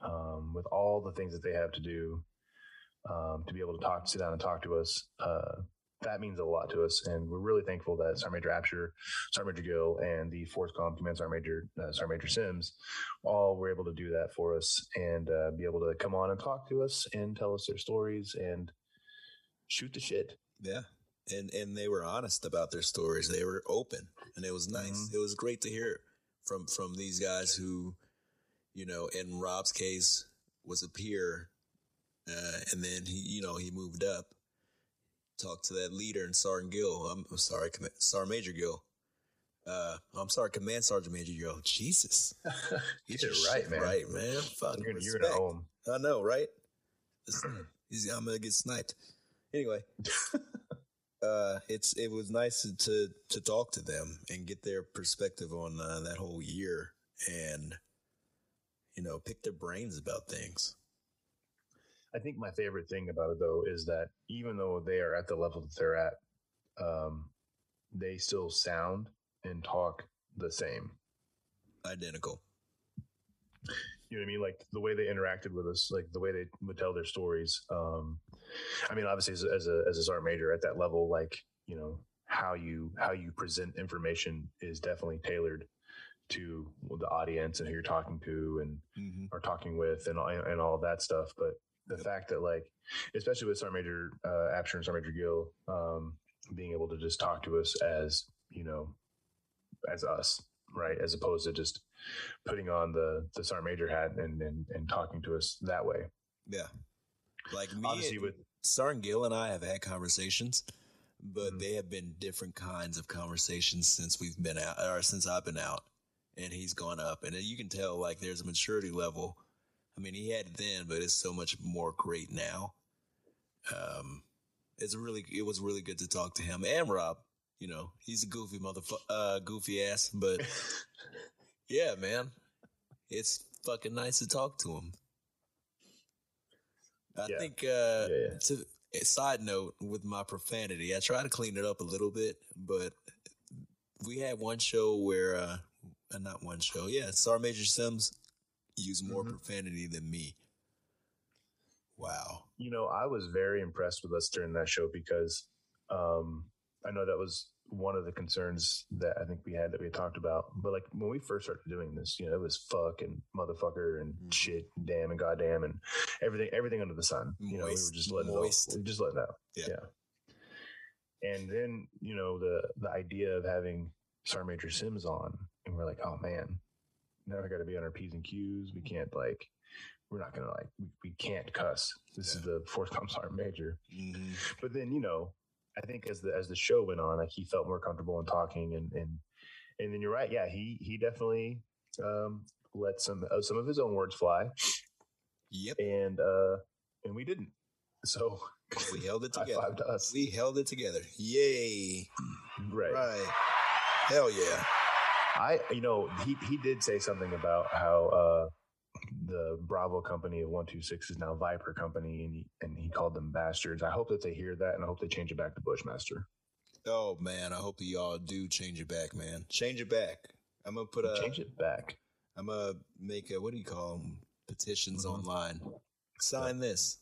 um, with all the things that they have to do, um, to be able to talk, sit down and talk to us, uh, that means a lot to us. And we're really thankful that Sergeant Major Apsher, Sergeant Major Gill, and the FORSCOM Command Sergeant Major, uh, Sergeant Major Sims all were able to do that for us and uh, be able to come on and talk to us and tell us their stories and shoot the shit. Yeah. And and they were honest about their stories. They were open and it was nice. Mhm. It was great to hear from from these guys who, you know, in Rob's case was a peer uh, and then he, you know, he moved up. Talked to that leader and Sergeant Gill. I'm, I'm sorry, Comm- Sergeant Major Gill. Uh, I'm sorry, Command Sergeant Major Gill. Jesus, Get your right, man. Right, man. Fucking You're, you're gonna respect. I know, right? He's- I'm gonna get sniped. Anyway, uh, it's it was nice to, to to talk to them and get their perspective on uh, that whole year, and you know, pick their brains about things. I think my favorite thing about it though is that even though they are at the level that they're at, um, they still sound and talk the same. Identical. You know what I mean? Like the way they interacted with us, like the way they would tell their stories. Um, I mean, obviously, as, a- as a as a sergeant major at that level, like you know how you how you present information is definitely tailored to the audience and who you're talking to and Mm-hmm. are talking with and all, and all that stuff. But the fact that like, especially with Sergeant Major uh, Apsher and Sergeant Major Gill, um, being able to just talk to us as you know, as us, right, as opposed to just putting on the the Sergeant Major hat and and, and talking to us that way. Yeah, like me. Obviously, and- with Sergeant Gill and I have had conversations, but Mhm. they have been different kinds of conversations since we've been out, or since I've been out, and he's gone up, and you can tell like there's a maturity level. I mean, he had it then, but it's so much more great now. Um, it's really, it was really good to talk to him and Rob. You know, he's a goofy motherfucker, uh, goofy ass, but yeah, man, it's fucking nice to talk to him. I Yeah. think, uh, Yeah, yeah. to a side note with my profanity, I try to clean it up a little bit, but we had one show where, uh, uh, not one show, yeah, Star Major Sims used more Mhm. profanity than me. Wow. you know, I was very impressed with us during that show because um, I know that was one of the concerns that I think we had that we had talked about. But like when we first started doing this, you know, it was fuck and motherfucker and Mhm. shit, and damn and goddamn and everything, everything under the sun. You know, we were just letting Moist. it out. We just letting it out. Yeah. And then you know the the idea of having Sergeant Major Sims on, and we're like, oh man, now we got to be on our p's and q's. We can't like, we're not gonna like, we, we can't cuss. This is the fourth com Sergeant Major. hmm But then you know, I think as the as the show went on, like he felt more comfortable in talking, and and and then you're right, yeah, he he definitely um, let some uh, some of his own words fly, Yep. and uh, and we didn't. So We held it together. to us, We held it together. Yay. right? Right. Hell yeah. I, you know, he he did say something about how uh, the Bravo company of One Two Six is now Viper company, and he and he called them bastards. I hope that they hear that, and I hope they change it back to Bushmaster. Oh man, I hope that y'all do change it back, man. Change it back. I'm gonna put a. change it back. I'm gonna make a. What do you call them? Petitions Mhm. online. Sign this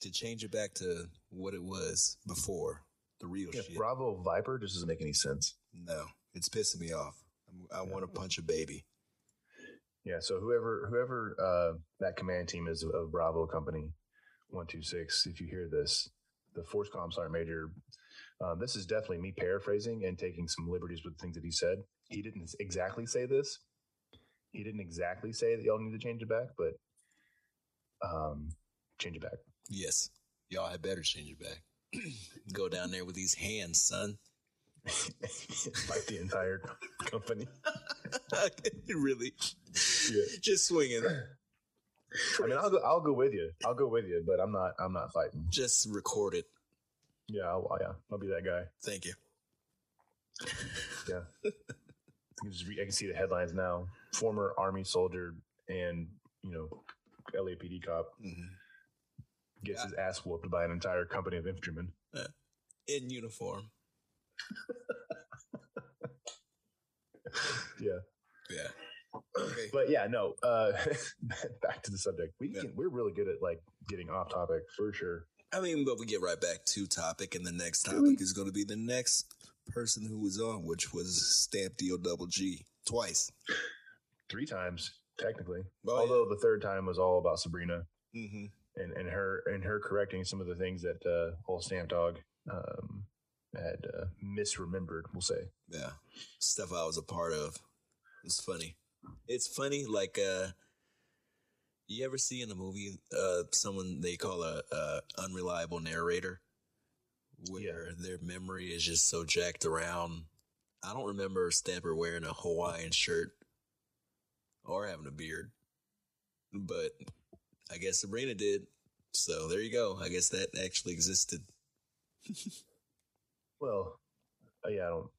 to change it back to what it was before the real Yeah, shit. Bravo Viper just doesn't make any sense. No, it's pissing me off. I want to punch a baby. Yeah, so whoever whoever uh, that command team is of, Bravo company, 126, if you hear this, the FORSCOM Sergeant Major, um, this is definitely me paraphrasing and taking some liberties with the things that he said. He didn't exactly say this. He didn't exactly say that y'all need to change it back, but um, change it back. Yes. Y'all had better change it back. Go down there with these hands, son. Fight the entire company. really? Yeah. Just swinging. I mean, I'll go. I'll go with you. I'll go with you, but I'm not. I'm not fighting. Just record it. Yeah, I'll, yeah. I'll be that guy. Thank you. Yeah. I can, just re- I can see the headlines now. Former Army soldier and you know LAPD cop Mhm. gets his ass whooped by an entire company of infantrymen. In uniform. Yeah. Yeah. Okay. But yeah, no. Uh, back to the subject. We Yeah. can, we're really good at like getting off topic for sure. I mean, but we get right back to topic, and the next topic is going to be the next person who was on, which was Stamp Deal Double G twice. Three times technically, Oh, although the third time was all about Sabrina hmm and, and her and her correcting some of the things that uh, old Stamp Dog um, had uh, misremembered. We'll say. Yeah, stuff I was a part of. It's funny. It's funny, like uh, you ever see in a movie uh someone they call a, a unreliable narrator, where their memory is just so jacked around. I don't remember Stamper wearing a Hawaiian shirt or having a beard, but I guess Sabrina did. So there you go. I guess that actually existed. Well, uh, yeah, I don't.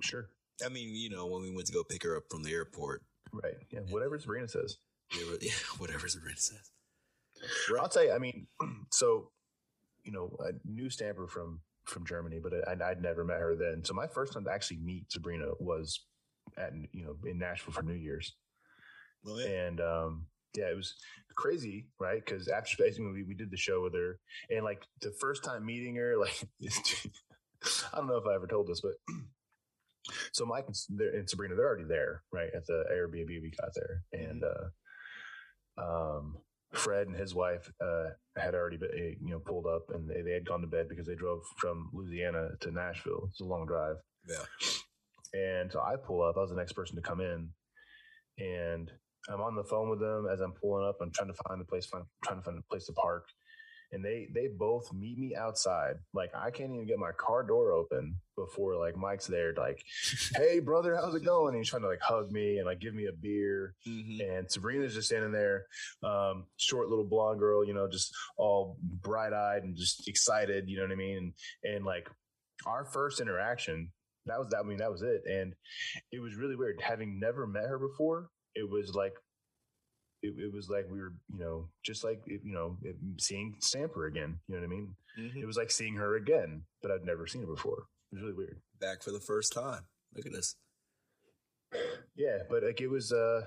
Sure. I mean, you know, when we went to go pick her up from the airport, Right. Yeah. Whatever Sabrina says. they were, yeah, whatever Sabrina says. I'll tell you. I mean, so you know, I knew Stamper from from Germany, but I, I'd never met her then. So my first time to actually meet Sabrina was at you know in Nashville for New Year's, Well, yeah. and um, yeah, it was crazy, right? Because after basically we, we did the show with her, and like the first time meeting her, like I don't know if I ever told this, but so Mike and, and Sabrina, they're already there, right at the Airbnb we got there, and uh, um, Fred and his wife uh, had already been, eh, you know pulled up, and they, they had gone to bed because they drove from Louisiana to Nashville. It's a long drive. yeah. And so I pull up. I was the next person to come in, and I'm on the phone with them as I'm pulling up. I'm trying to find the place, find, trying to find a place to park, and they they both meet me outside. Like I can't even get my car door open before like Mike's there. Like, hey brother, how's it going? And he's trying to like hug me and like give me a beer. Mm-hmm. And Sabrina's just standing there, um, short little blonde girl, you know, just all bright eyed and just excited. You know what I mean? And, and like our first interaction, that was that. I mean, that was it. And it was really weird. Having never met her before, it was like, it, it was like we were, you know, just like, you know, seeing Stamper again. You know what I mean? Mm-hmm. It was like seeing her again, but I'd never seen her before. It was really weird. Back for the first time. Look at this. Yeah, but like it was uh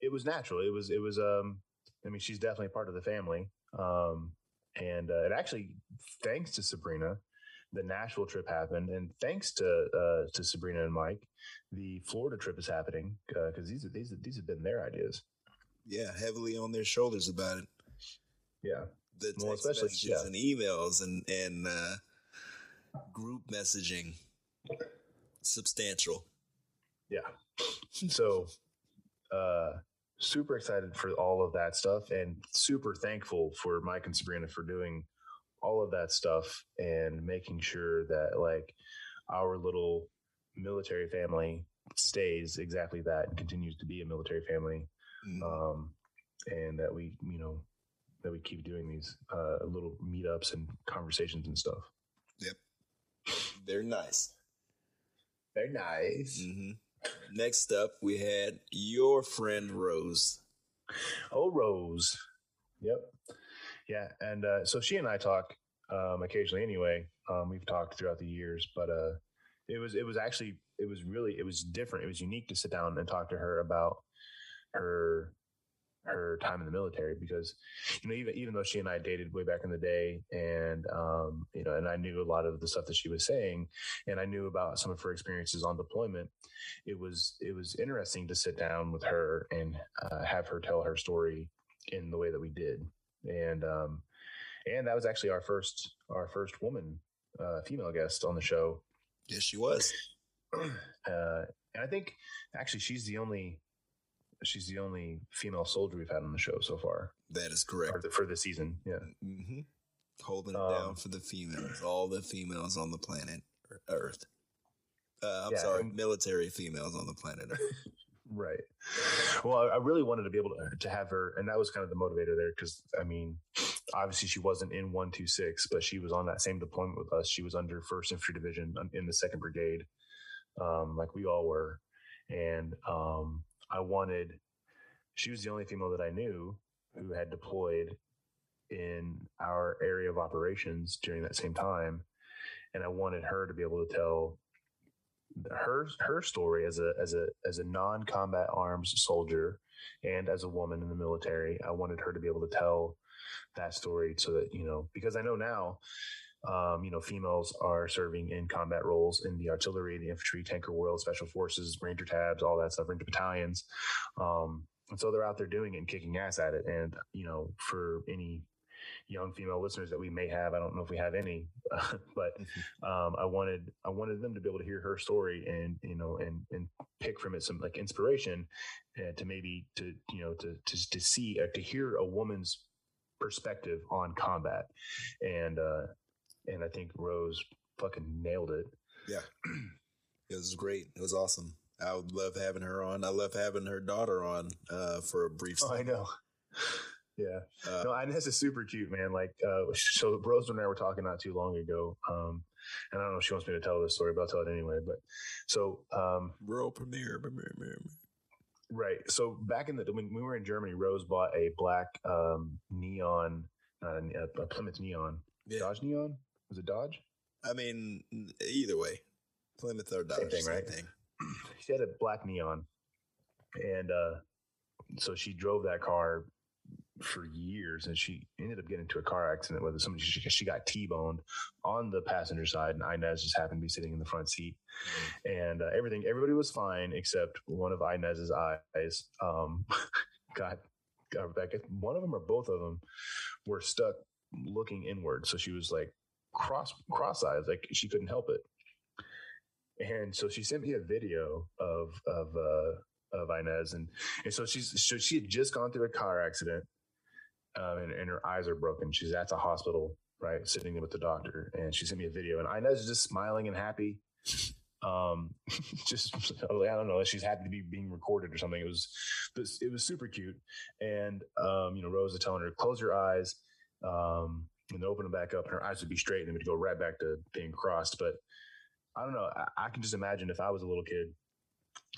it was natural. It was it was um I mean she's definitely part of the family. Um and uh, it actually thanks to Sabrina the Nashville trip happened and thanks to uh to Sabrina and Mike the Florida trip is happening because these are these are, these have been their ideas. Yeah, heavily on their shoulders about it. Yeah. The text Well, especially- messages yeah. and emails and and uh, group messaging. Substantial. Yeah. So uh super excited for all of that stuff and super thankful for Mike and Sabrina for doing all of that stuff and making sure that like our little military family stays exactly that and continues to be a military family Mhm. um and that we you know that we keep doing these uh little meetups and conversations and stuff Yep, They're nice. They're nice Mm-hmm. Next up, we had your friend Rose. Oh, Rose. Yep. Yeah. And uh, so she and I talk um, occasionally anyway. Um, we've talked throughout the years, but uh, it was it was actually it was really it was different. It was unique to sit down and talk to her about her her time in the military because you know even even though she and I dated way back in the day and um you know and I knew a lot of the stuff that she was saying and I knew about some of her experiences on deployment it was it was interesting to sit down with her and uh, have her tell her story in the way that we did and um and that was actually our first our first woman uh, female guest on the show. Yes, she was. Uh, and I think actually she's the only she's the only female soldier we've had on the show so far That is correct. the, for the season. Yeah. hmm Holding it Um, down for the females, all the females on the planet Earth. Uh, I'm Yeah, sorry, and- military females on the planet Earth. Right. Well, I, I really wanted to be able to, to have her, and that was kind of the motivator there because, I mean, obviously she wasn't in 126, but she was on that same deployment with us. She was under 1st Infantry Division in the 2nd Brigade, um, like we all were. And um, I wanted, she was the only female that I knew who had deployed in our area of operations during that same time. And I wanted her to be able to tell her her story as a as a as a non-combat arms soldier and as a woman in the military i wanted her to be able to tell that story so that you know because i know now um, you know females are serving in combat roles in the artillery the infantry tanker world special forces ranger tabs all that stuff ranger battalions. Um, and so they're out there doing it and kicking ass at it. And you know for any young female listeners that we may have i don't know if we have any but um, I wanted I wanted them to be able to hear her story and you know and and pick from it some like inspiration uh, to maybe to you know to to to see uh, to hear a woman's perspective on combat. And uh and I think Rose fucking nailed it. Yeah. It was great. It was awesome. I would love having her on. I love having her daughter on uh, for a brief Oh, I know. Yeah. Uh, No, Inez is super cute, man. Like, uh, so Rose and I were talking not too long ago. Um, and I don't know if she wants me to tell this story, but I'll tell it anyway. But so, um, world premiere, premiere, premiere. Right. So back in the when we were in Germany, Rose bought a black um, neon, not a, a Plymouth neon, Yeah. Dodge neon. Was it Dodge? I mean, either way, Plymouth or Dodge, Same thing, right? thing. She had a black neon, and uh, so she drove that car for years, and she ended up getting into a car accident with somebody. She, she got T-boned on the passenger side, and Inez just happened to be sitting in the front seat. and uh, everything everybody was fine except one of Inez's eyes um, got, got back. One of them or both of them were stuck looking inward, so she was like cross cross eyes, like she couldn't help it. And so she sent me a video of of uh, of Inez, and and so she's so she had just gone through a car accident, um, and, and her eyes are broken. She's at the hospital, right, sitting with the doctor, and she sent me a video, and Inez is just smiling and happy um just i don't know she's happy to be being recorded or something it was it was super cute and um you know rose was telling her close your eyes um and then open them back up and her eyes would be straight and it would go right back to being crossed. But i don't know. I, I can just imagine if i was a little kid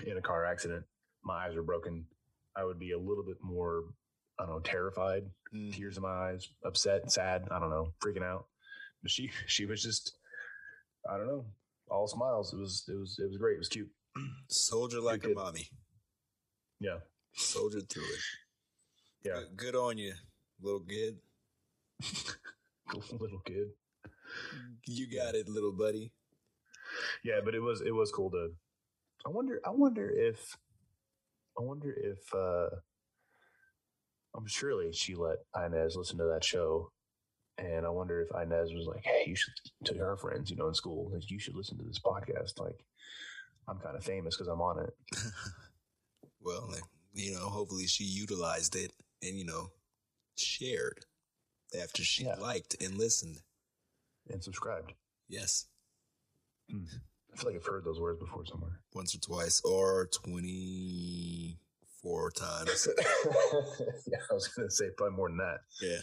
in a car accident my eyes were broken i would be a little bit more i don't know terrified Mm. tears in my eyes upset sad i don't know freaking out. But she she was just i don't know all smiles. It was it was it was great. It was cute. Soldier like a mommy. yeah. Soldier through it. yeah. Good- Good on you, little kid. little kid. You got it, little buddy. yeah but it was it was cool to i wonder i wonder if i wonder if uh i'm surely she let inez listen to that show and i wonder if inez was like hey you should to her friends you know in school like you should listen to this podcast like i'm kind of famous because i'm on it. Well, you know, hopefully she utilized it and, you know, shared after she Yeah. liked and listened. and subscribed Yes. Hmm. i feel like i've heard those words before somewhere Once or twice or 24 times. yeah i was gonna say probably more than that yeah.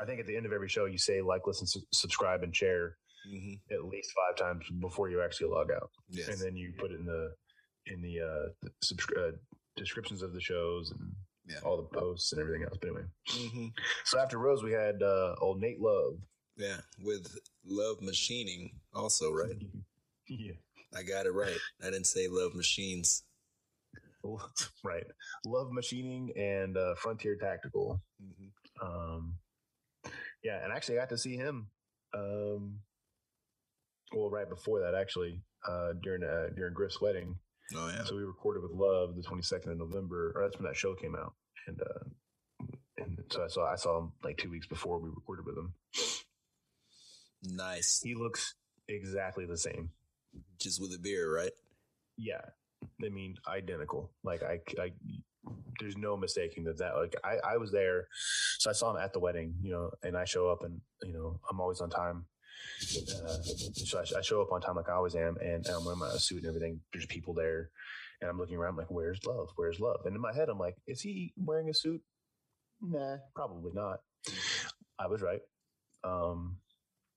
i think at the end of every show you say like listen su- subscribe and share hmm at least five times before you actually log out Yes. and then you put it in the in the uh, subscri- uh descriptions of the shows and Yeah. all the posts and everything else but anyway hmm so after rose we had uh old nate love Yeah. With love machining also, right? yeah I got it right. I didn't say love machines. right love machining and uh frontier tactical hmm um yeah and actually i got to see him um well right before that actually uh during uh during griff's wedding Oh, yeah. So we recorded with Love the 22nd of November, or that's when that show came out. And uh, and so I saw I saw him like two weeks before we recorded with him. Nice. He looks exactly the same. Just with a beer, right? Yeah, I mean identical. Like I, I there's no mistaking that that like I, I was there, so I saw him at the wedding, you know, and I show up and you know I'm always on time. Uh, so I, I, show up on time like I always am, and, and I'm wearing my suit and everything. There's people there, and I'm looking around like, "Where's love? Where's love?" And in my head, I'm like, "Is he wearing a suit? Nah, probably not." I was right. Um,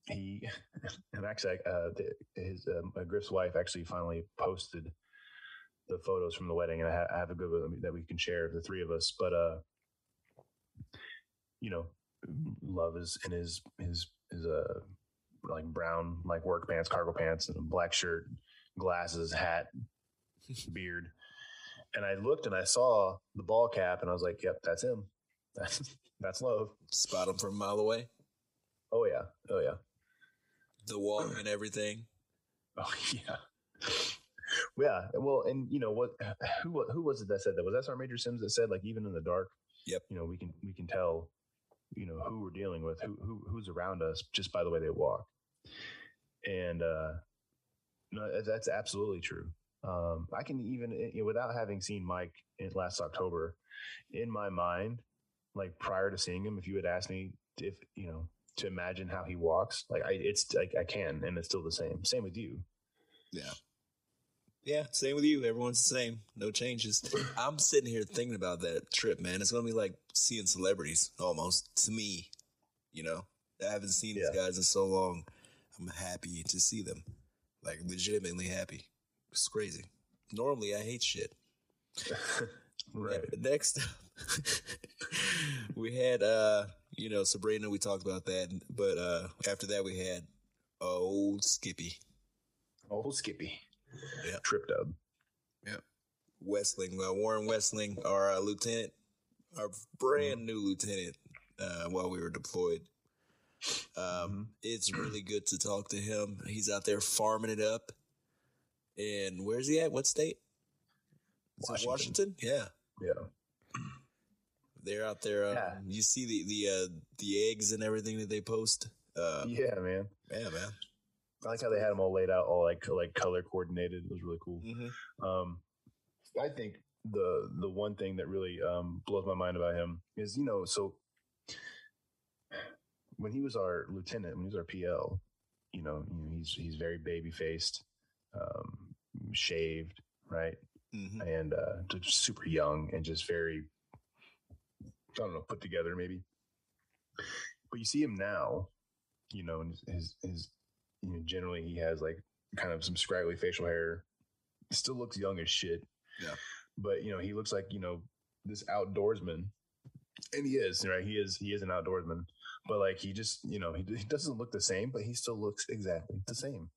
he and actually, uh, his um, Griff's wife actually finally posted the photos from the wedding, and I, ha- I have a good one that we can share the three of us. But uh, you know, love is in his his his uh like brown like work pants, cargo pants, and a black shirt, glasses, hat, beard. And I looked and I saw the ball cap, and I was like, "Yep, that's him. That's that's love." Spot him from a mile away. Oh yeah, oh yeah. The walk and everything. Oh yeah. Yeah, well, and you know what? Who who was it that said that? Was that Sergeant Major Sims that said like even in the dark, yep, you know we can we can tell, you know who we're dealing with, who who who's around us just by the way they walk, and uh, no, that's absolutely true. Um, I can even you know, without having seen Mike in last October, in my mind, like prior to seeing him, if you had asked me if you know to imagine how he walks, like I it's like I can, and it's still the same. Same with you. Yeah. Yeah, same with you. Everyone's the same. No changes. I'm sitting here thinking about that trip, man. It's gonna be like seeing celebrities almost to me. You know, I haven't seen yeah. these guys in so long. I'm happy to see them, like legitimately happy. It's crazy. Normally, I hate shit. right. Next up, we had uh, you know, Sabrina. We talked about that, but uh after that, we had old Skippy. Old Skippy. Yeah. Trip dub. Yeah. Westling, uh, Warren Westling, our uh, lieutenant, our brand mm-hmm. new lieutenant, uh, while we were deployed. Um, mm-hmm. It's really good to talk to him. He's out there farming it up. And where's he at? What state? Washington. Washington? Yeah. Yeah. They're out there. Um, yeah. You see the the uh, the eggs and everything that they post. Uh, yeah, man. Yeah, man. I like how they had them all laid out, all like like color coordinated. It was really cool. Mm-hmm. Um, I think the the one thing that really um, blows my mind about him is you know so when he was our lieutenant, when he was our PL, you know, you know he's he's very baby faced, um, shaved, right, mm-hmm. and uh, just super young and just very I don't know put together maybe. But you see him now, you know, and his his you know, generally he has like kind of some scraggly facial hair. Still looks young as shit. Yeah. But you know, he looks like, you know, this outdoorsman. And he is, right? He is he is an outdoorsman. But like he just, you know, he, he doesn't look the same, but he still looks exactly the same.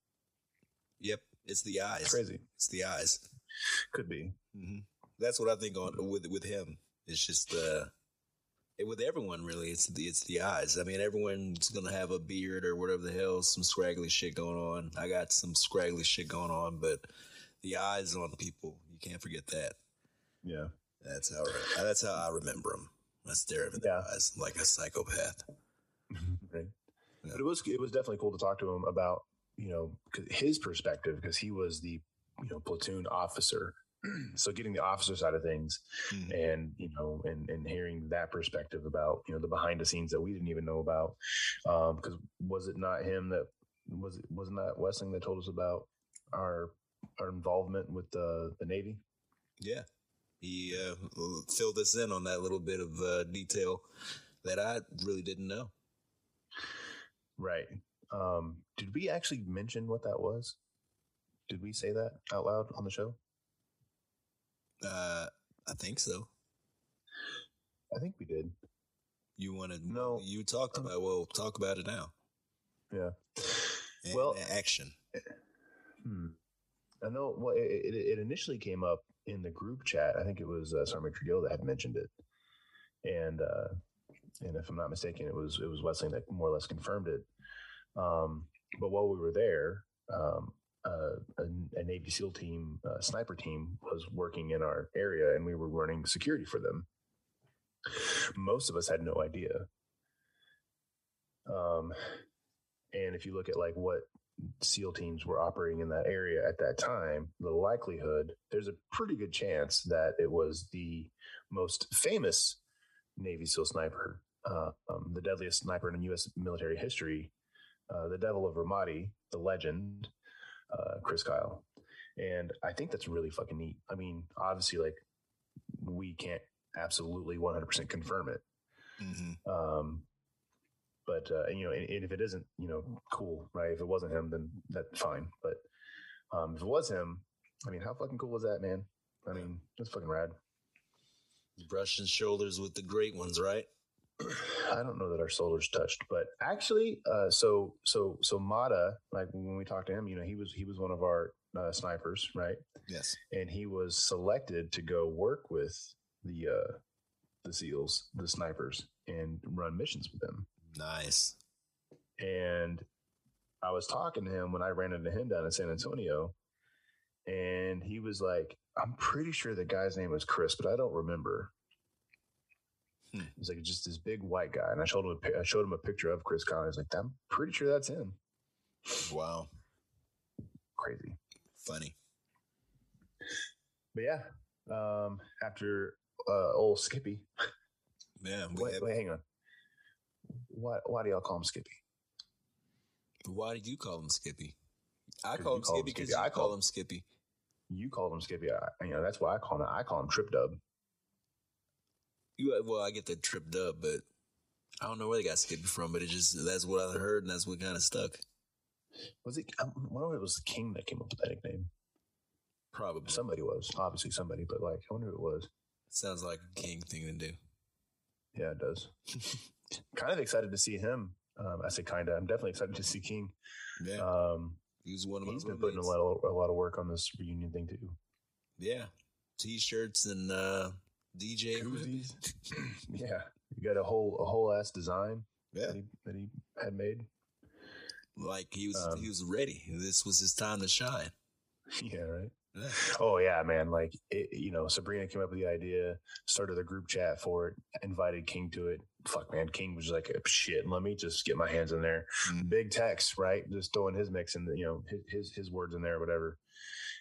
Yep. It's the eyes. It's crazy. It's the eyes. Could be. Mm-hmm. That's what I think on with with him. It's just uh with everyone really it's the it's the eyes i mean everyone's gonna have a beard or whatever the hell some scraggly shit going on i got some scraggly shit going on but the eyes on people you can't forget that yeah that's how that's how i remember them i stare at yeah. eyes like a psychopath right. Yeah. but it was it was definitely cool to talk to him about you know his perspective because he was the you know platoon officer. So getting the officer side of things mm-hmm. and you know and and hearing that perspective about you know the behind the scenes that we didn't even know about um because was it not him that was it wasn't that Westling that told us about our our involvement with the the Navy? Yeah. He uh, filled us in on that little bit of uh, detail that I really didn't know right um did we actually mention what that was did we say that out loud on the show uh, I think so. I think we did. You wanted no? You talked about. Well, talk about it now. Yeah. And well, action. Hmm. I know. Well, it, it, it, initially came up in the group chat. I think it was uh, Sergeant Trujillo that had mentioned it, and uh, and if I'm not mistaken, it was it was Westling that more or less confirmed it. Um, but while we were there, um, uh, a, a, Navy SEAL team, uh, sniper team, was working in our area, and we were running security for them. Most of us had no idea. Um, and if you look at like what SEAL teams were operating in that area at that time, the likelihood there's a pretty good chance that it was the most famous Navy SEAL sniper, uh, um, the deadliest sniper in U.S. military history, uh, the Devil of Ramadi, the legend, uh, Chris Kyle. And I think that's really fucking neat. I mean, obviously, like we can't absolutely 100% confirm it. Mm-hmm. Um, but uh, you know, and, and if it isn't, you know, cool, right? If it wasn't him, then that's fine. But um, if it was him, I mean, how fucking cool was that, man? I mean, that's fucking rad. Brushing shoulders with the great ones, right? I don't know that our shoulders touched, but actually, uh, so so so Mata, like when we talked to him, you know, he was he was one of our uh, snipers, right? Yes. And he was selected to go work with the uh, the SEALs, the snipers, and run missions with them. Nice. And I was talking to him when I ran into him down in San Antonio, and he was like, "I'm pretty sure the guy's name was Chris, but I don't remember." Hmm. He's like just this big white guy, and I showed him a I showed him a picture of Chris Kyle. He's like, "I'm pretty sure that's him." Wow. Crazy, Funny. but yeah. Um, after uh, old Skippy, we wait, have- wait, hang on. Why why do y'all call him Skippy? why did you call him Skippy? I call him Skippy because I I call call- him Skippy. You call him Skippy. I, you know that's why I call him. I call him Trip Dub. You well, I get the trip dub, but I don't know where they got Skippy from. But it just that's what I heard, and that's what kind of stuck. Was it? I wonder if it was the King that came up with that nickname. Probably Somebody was obviously somebody, but like I wonder who it was. sounds like a king thing to do. Yeah, it does. kind of excited to see him. Um, I say kind of. I'm definitely excited to see King. Yeah, Um, he was one of my he's been putting a lot of a lot of work on this reunion thing too. Yeah, t-shirts and uh, DJ. Koozies. yeah, you got a whole a whole ass design Yeah, that he that he had made. like he was Um, he was ready. This was his time to shine. yeah, right. Yeah. Oh yeah, man. Like it, you know, Sabrina came up with the idea, started the group chat for it, invited King to it. Fuck, man, King was like, "Shit, let me just get my hands in there." Mhm. Big text, right? Just throwing his mix in, the, you know, his, his his words in there, whatever,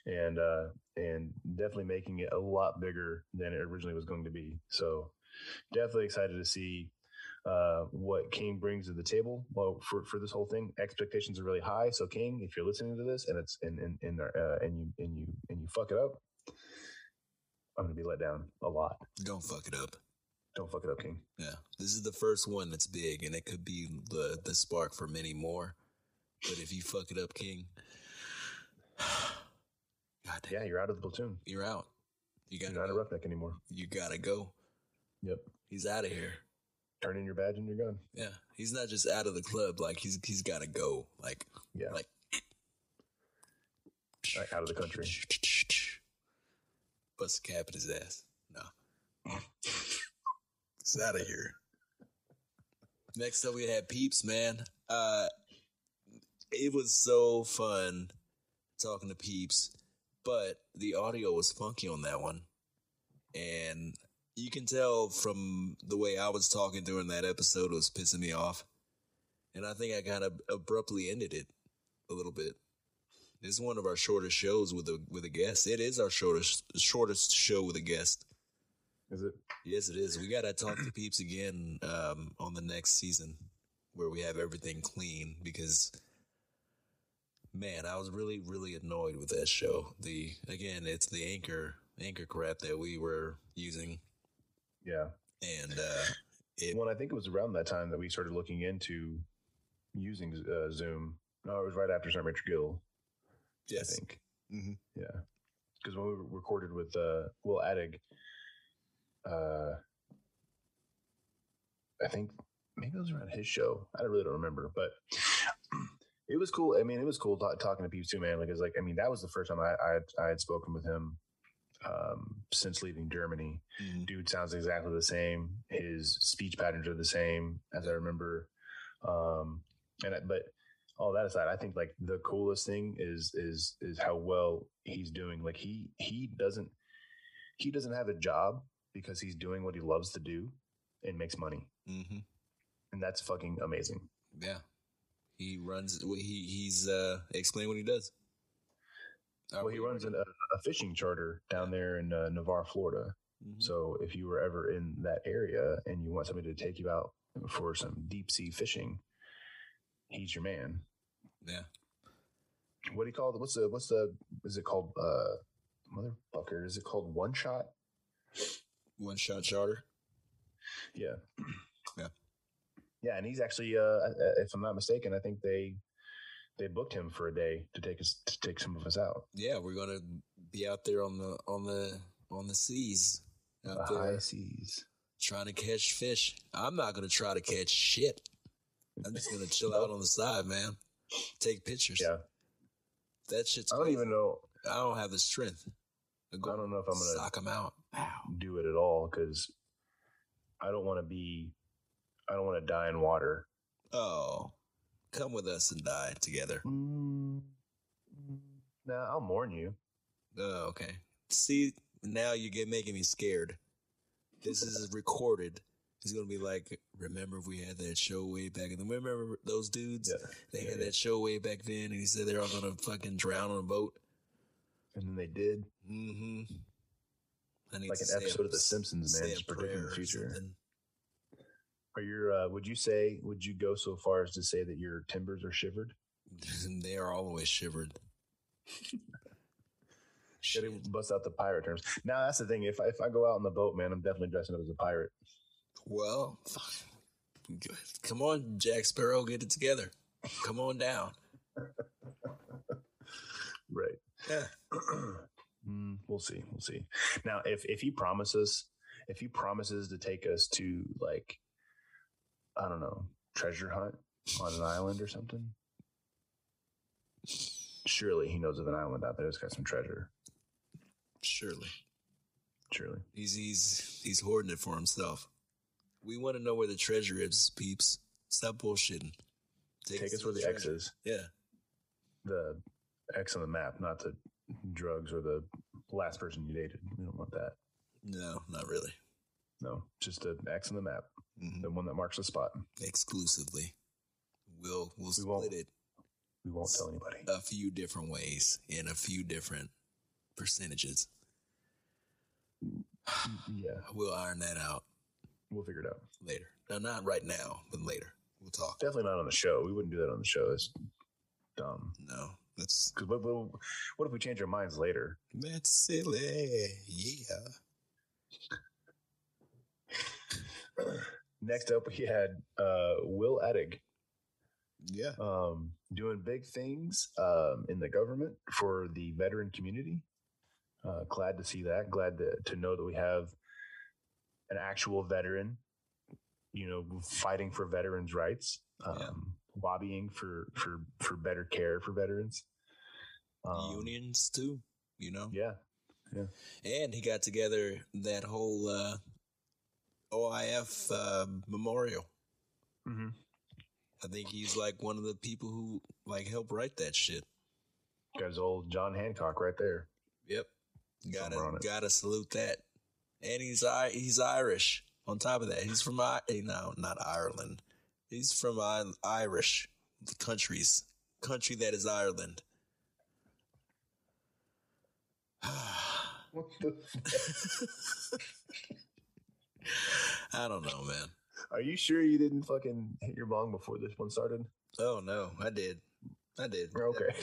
and uh and definitely making it a lot bigger than it originally was going to be. So, definitely excited to see uh, what King brings to the table. Well, for, for this whole thing, expectations are really high. So, King, if you're listening to this and it's and and and, uh, and you and you and you fuck it up, I'm gonna be let down a lot. Don't fuck it up. Don't fuck it up, King. Yeah, this is the first one that's big, and it could be the the spark for many more. But if you fuck it up, King, God damn, Yeah, you're out of the platoon. you're out. You You're gotta not a roughneck anymore. You gotta go. Yep. He's out of here. Turn in your badge and you're gone. Yeah, he's not just out of the club. Like he's he's gotta go. Like Yeah. like Like, out of the country. Bust a cap in his ass. No. He's out of here. Next up, we had Peeps, man. Uh, it was so fun talking to Peeps, but the audio was funky on that one. And you can tell from the way I was talking during that episode, it was pissing me off. And I think I kind of abruptly ended it a little bit. This is one of our shortest shows with a with a guest. It is our shortest shortest show with a guest. Is it? Yes, it is. We gotta talk to peeps again um, on the next season, where we have everything clean. Because, man, I was really really annoyed with that show. The again, it's the anchor anchor crap that we were using, Yeah. and uh, it Well, I think it was around that time that we started looking into using uh, Zoom. No, it was right after St. Richard Gill, Yes. I yes, think. hmm Yeah. Because when we recorded with uh, Will Addig, uh, I think maybe it was around his show. I really don't remember, but it was cool. I mean, it was cool ta- talking to Peeps too, man. Because, like, I mean, that was the first time I I had, I had spoken with him um, since leaving Germany. hmm Dude sounds exactly the same. His speech patterns are the same as I remember. Um, and I, but all that aside, I think like the coolest thing is is is how well he's doing. Like he he doesn't he doesn't have a job because he's doing what he loves to do and makes money, hmm and that's fucking amazing. Yeah, he runs. He he's uh explain what he does. Uh, Well, he runs an, a, a fishing charter down there in uh, Navarre, Florida. Mhm. So if you were ever in that area and you want somebody to take you out for some deep sea fishing, he's your man. Yeah, What do you call it? What's the what's the is it called? Uh, motherfucker, is it called one shot? one shot charter. Yeah, Yeah. And he's actually, uh, if I'm not mistaken, I think they they booked him for a day to take us to take some of us out. Yeah, we're gonna be out there on the on the on the seas The out there high seas. trying to catch fish. I'm not gonna try to catch shit. I'm just gonna chill out on the side, man. Take pictures. Yeah, that shit's. I don't crazy. even know. I don't have the strength. I don't know if I'm gonna knock him out. Do it at all because I don't want to be. I don't want to die in water. Oh, come with us and die together. Mm, nah, I'll mourn you. Oh, okay. See, now you get making me scared. This is recorded. It's gonna be like, remember we had that show way back then. Remember those dudes? Yeah, They yeah, had yeah. that show way back then, and he said they're all gonna fucking drown on a boat. and then they did. Mm-hmm. I need Like an say a- episode of The Simpsons, man, just predicting the future. something. Are your? Uh, would you say? Would you go so far as to say that your timbers are shivered? they are always shivered. Shit. bust out the pirate terms. Now that's the thing. If I, if I go out on the boat, man, I'm definitely dressing up as a pirate. Well, fuck. Come on, Jack Sparrow, get it together. Come on down. Right. Yeah. Mm, we'll see. We'll see. Now, if if he promises, if he promises to take us to like, I don't know, treasure hunt on an island or something, surely he knows of an island out there that's got some treasure. Surely. Surely. He's he's he's hoarding it for himself. We want to know where the treasure is, peeps. Stop bullshitting. Take, us to where the X is. Yeah. The X on the map, not the drugs or the last person you dated. We don't want that. No, not really. No, just the X on the map, Mhm. the one that marks the spot. Exclusively. We'll we'll We split it We won't tell anybody. a few different ways in a few different percentages. yeah, We'll iron that out we'll figure it out. later. Now, not right now, but later. We'll talk. Definitely not on the show. We wouldn't do that on the show. It's dumb. No, that's Because what, what, what if we change our minds later? that's silly. Yeah. Next up, we had uh, Will Ettig Yeah. um, doing big things um, in the government for the veteran community. Uh, glad to see that. Glad to, to know that we have an actual veteran, you know, fighting for veterans' rights, um, Yeah. lobbying for for for better care for veterans. Um, Unions too, you know. Yeah. Yeah, And he got together that whole uh, OIF uh, memorial. hmm I think he's like one of the people who like helped write that shit. got his old John Hancock right there. Yep. Gotta gotta salute that. And he's he's Irish. On top of that, he's from I eh, no not Ireland. He's from I- Irish the countries country that is Ireland. What the? I don't know, man. Are you sure you didn't fucking hit your bong before this one started? Oh no, I did. I did. Okay.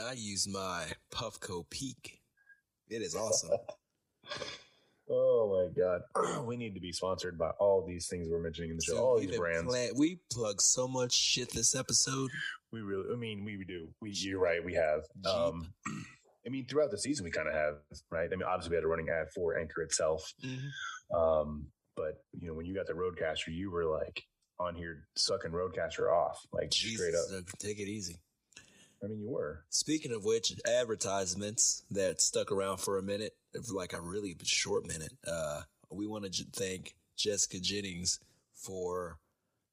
I use my Puffco Peak. It is awesome. oh my god, we need to be sponsored by all these things we're mentioning in the show. Dude, all these brands. pla- we plug so much shit this episode. We really, I mean, we do. We, you're right. We have. Um, I mean, throughout the season, we kind of have, right? I mean, obviously, we had a running ad for Anchor itself. Um, but you know, when you got the Rodecaster, you were like on here sucking Rodecaster off, like straight up. Jesus, uh, take it easy. I mean, you were. Speaking of which, advertisements that stuck around for a minute, like a really short minute. Uh, we want to j- thank Jessica Jennings for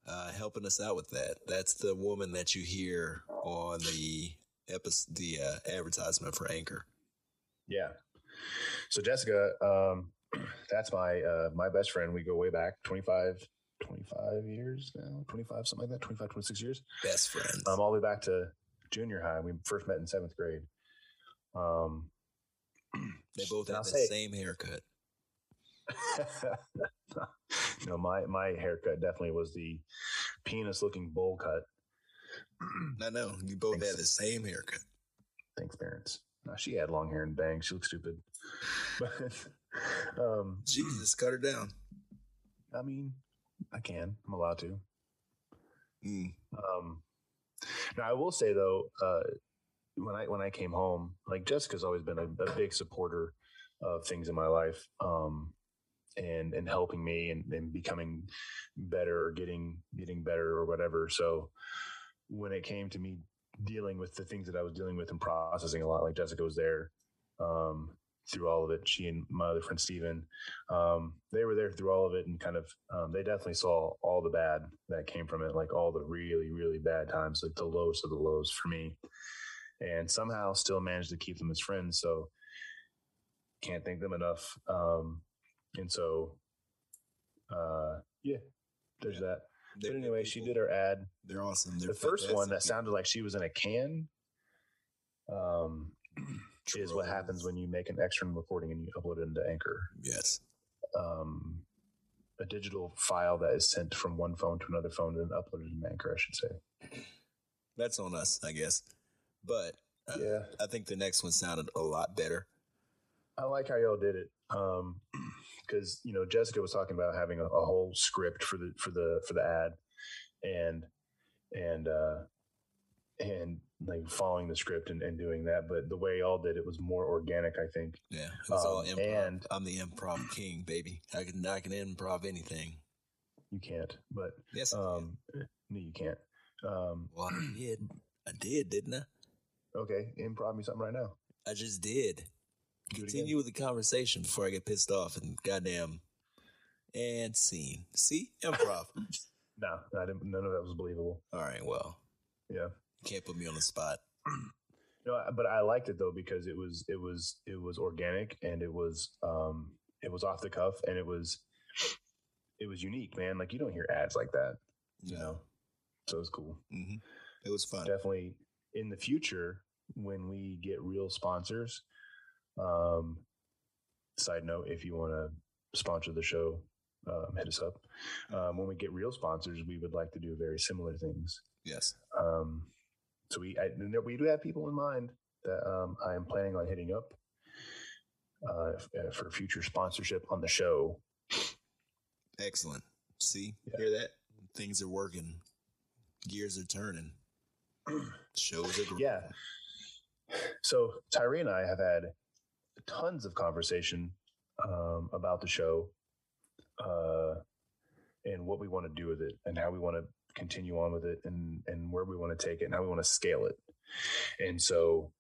uh, helping us out with that. That's the woman that you hear on the episode, the uh, advertisement for Anchor. Yeah. So Jessica, um, that's my uh, my best friend. We go way back 25, 25 years now, 25, something like that, 25, 26 years. Best friends. Um, all the way back to junior high. We first met in seventh grade. Um, they both have the say- same haircut. no, my my haircut definitely was the penis looking bowl cut. I know you both Thanks. had the same haircut. Thanks, parents. No, she had long hair and bangs. She looked stupid. But um, Jesus, cut her down. I mean, I can. I'm allowed to. Mm. Um, now I will say though, uh, when I when I came home, like Jessica's always been a, a big supporter of things in my life, um, and and helping me and, and becoming better or getting getting better or whatever. So when it came to me dealing with the things that I was dealing with and processing a lot, like Jessica was there um, through all of it. She and my other friend Steven, um, they were there through all of it and kind of um, they definitely saw all the bad that came from it, like all the really really bad times, like the lowest of the lows for me, and somehow still managed to keep them as friends. So can't thank them enough. Um, and so, uh, yeah, there's that. They're But anyway, she did her ad They're awesome. They're the first one that sounded like she was in a can um, is what happens when you make an external recording and you upload it into Anchor. Yes. Um, a digital file that is sent from one phone to another phone and uploaded into Anchor, I should say. That's on us, I guess. But uh, Yeah, I think the next one sounded a lot better. I like how y'all did it. Um, because you know Jessica was talking about having a, a whole script for the for the for the ad, and and uh, and like following the script and, and doing that. But the way y'all did it was more organic, I think. Yeah, it was all Um, improv. and- I'm the improv king, baby. I can I can improv anything. You can't, but Yes. Um, no, you can't. Um, well, I did. I did, didn't I? okay, improv me something right now. I just did. Continue with the conversation before I get pissed off and goddamn and scene. See, improv. No, I didn't, none of that was believable. all right, well, Yeah, you can't put me on the spot. no, but I liked it though because it was it was it was organic and it was um it was off the cuff and it was it was unique, man. Like you don't hear ads like that, you know. So it was cool. hmm It was fun. Definitely in the future when we get real sponsors. Um, side note: if you want to sponsor the show, um, hit us up. Um, when we get real sponsors, we would like to do very similar things. Yes. Um, so we I, we do have people in mind that um, I am planning on hitting up uh, uh, for future sponsorship on the show. Excellent. See, Yeah. hear that? Things are working. Gears are turning. Shows are growing. Yeah. So Tyree and I have had tons of conversation um, about the show uh, and what we want to do with it and how we want to continue on with it and and where we want to take it and how we want to scale it. And so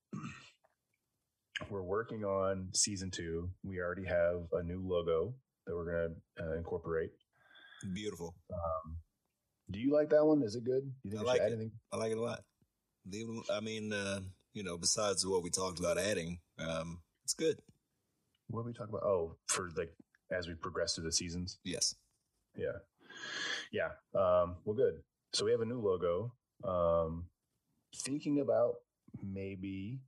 we're working on season two. We already have a new logo that we're going to uh, incorporate. Beautiful. Um, do you like that one? Is it good? You think I like add it. anything? I like it a lot. I mean, uh, you know, besides what we talked about adding, um, it's good. What did we talk about? Oh, for like as we progress through the seasons. Yes. Yeah. Yeah. Um, well, good. So we have a new logo. Um, thinking about maybe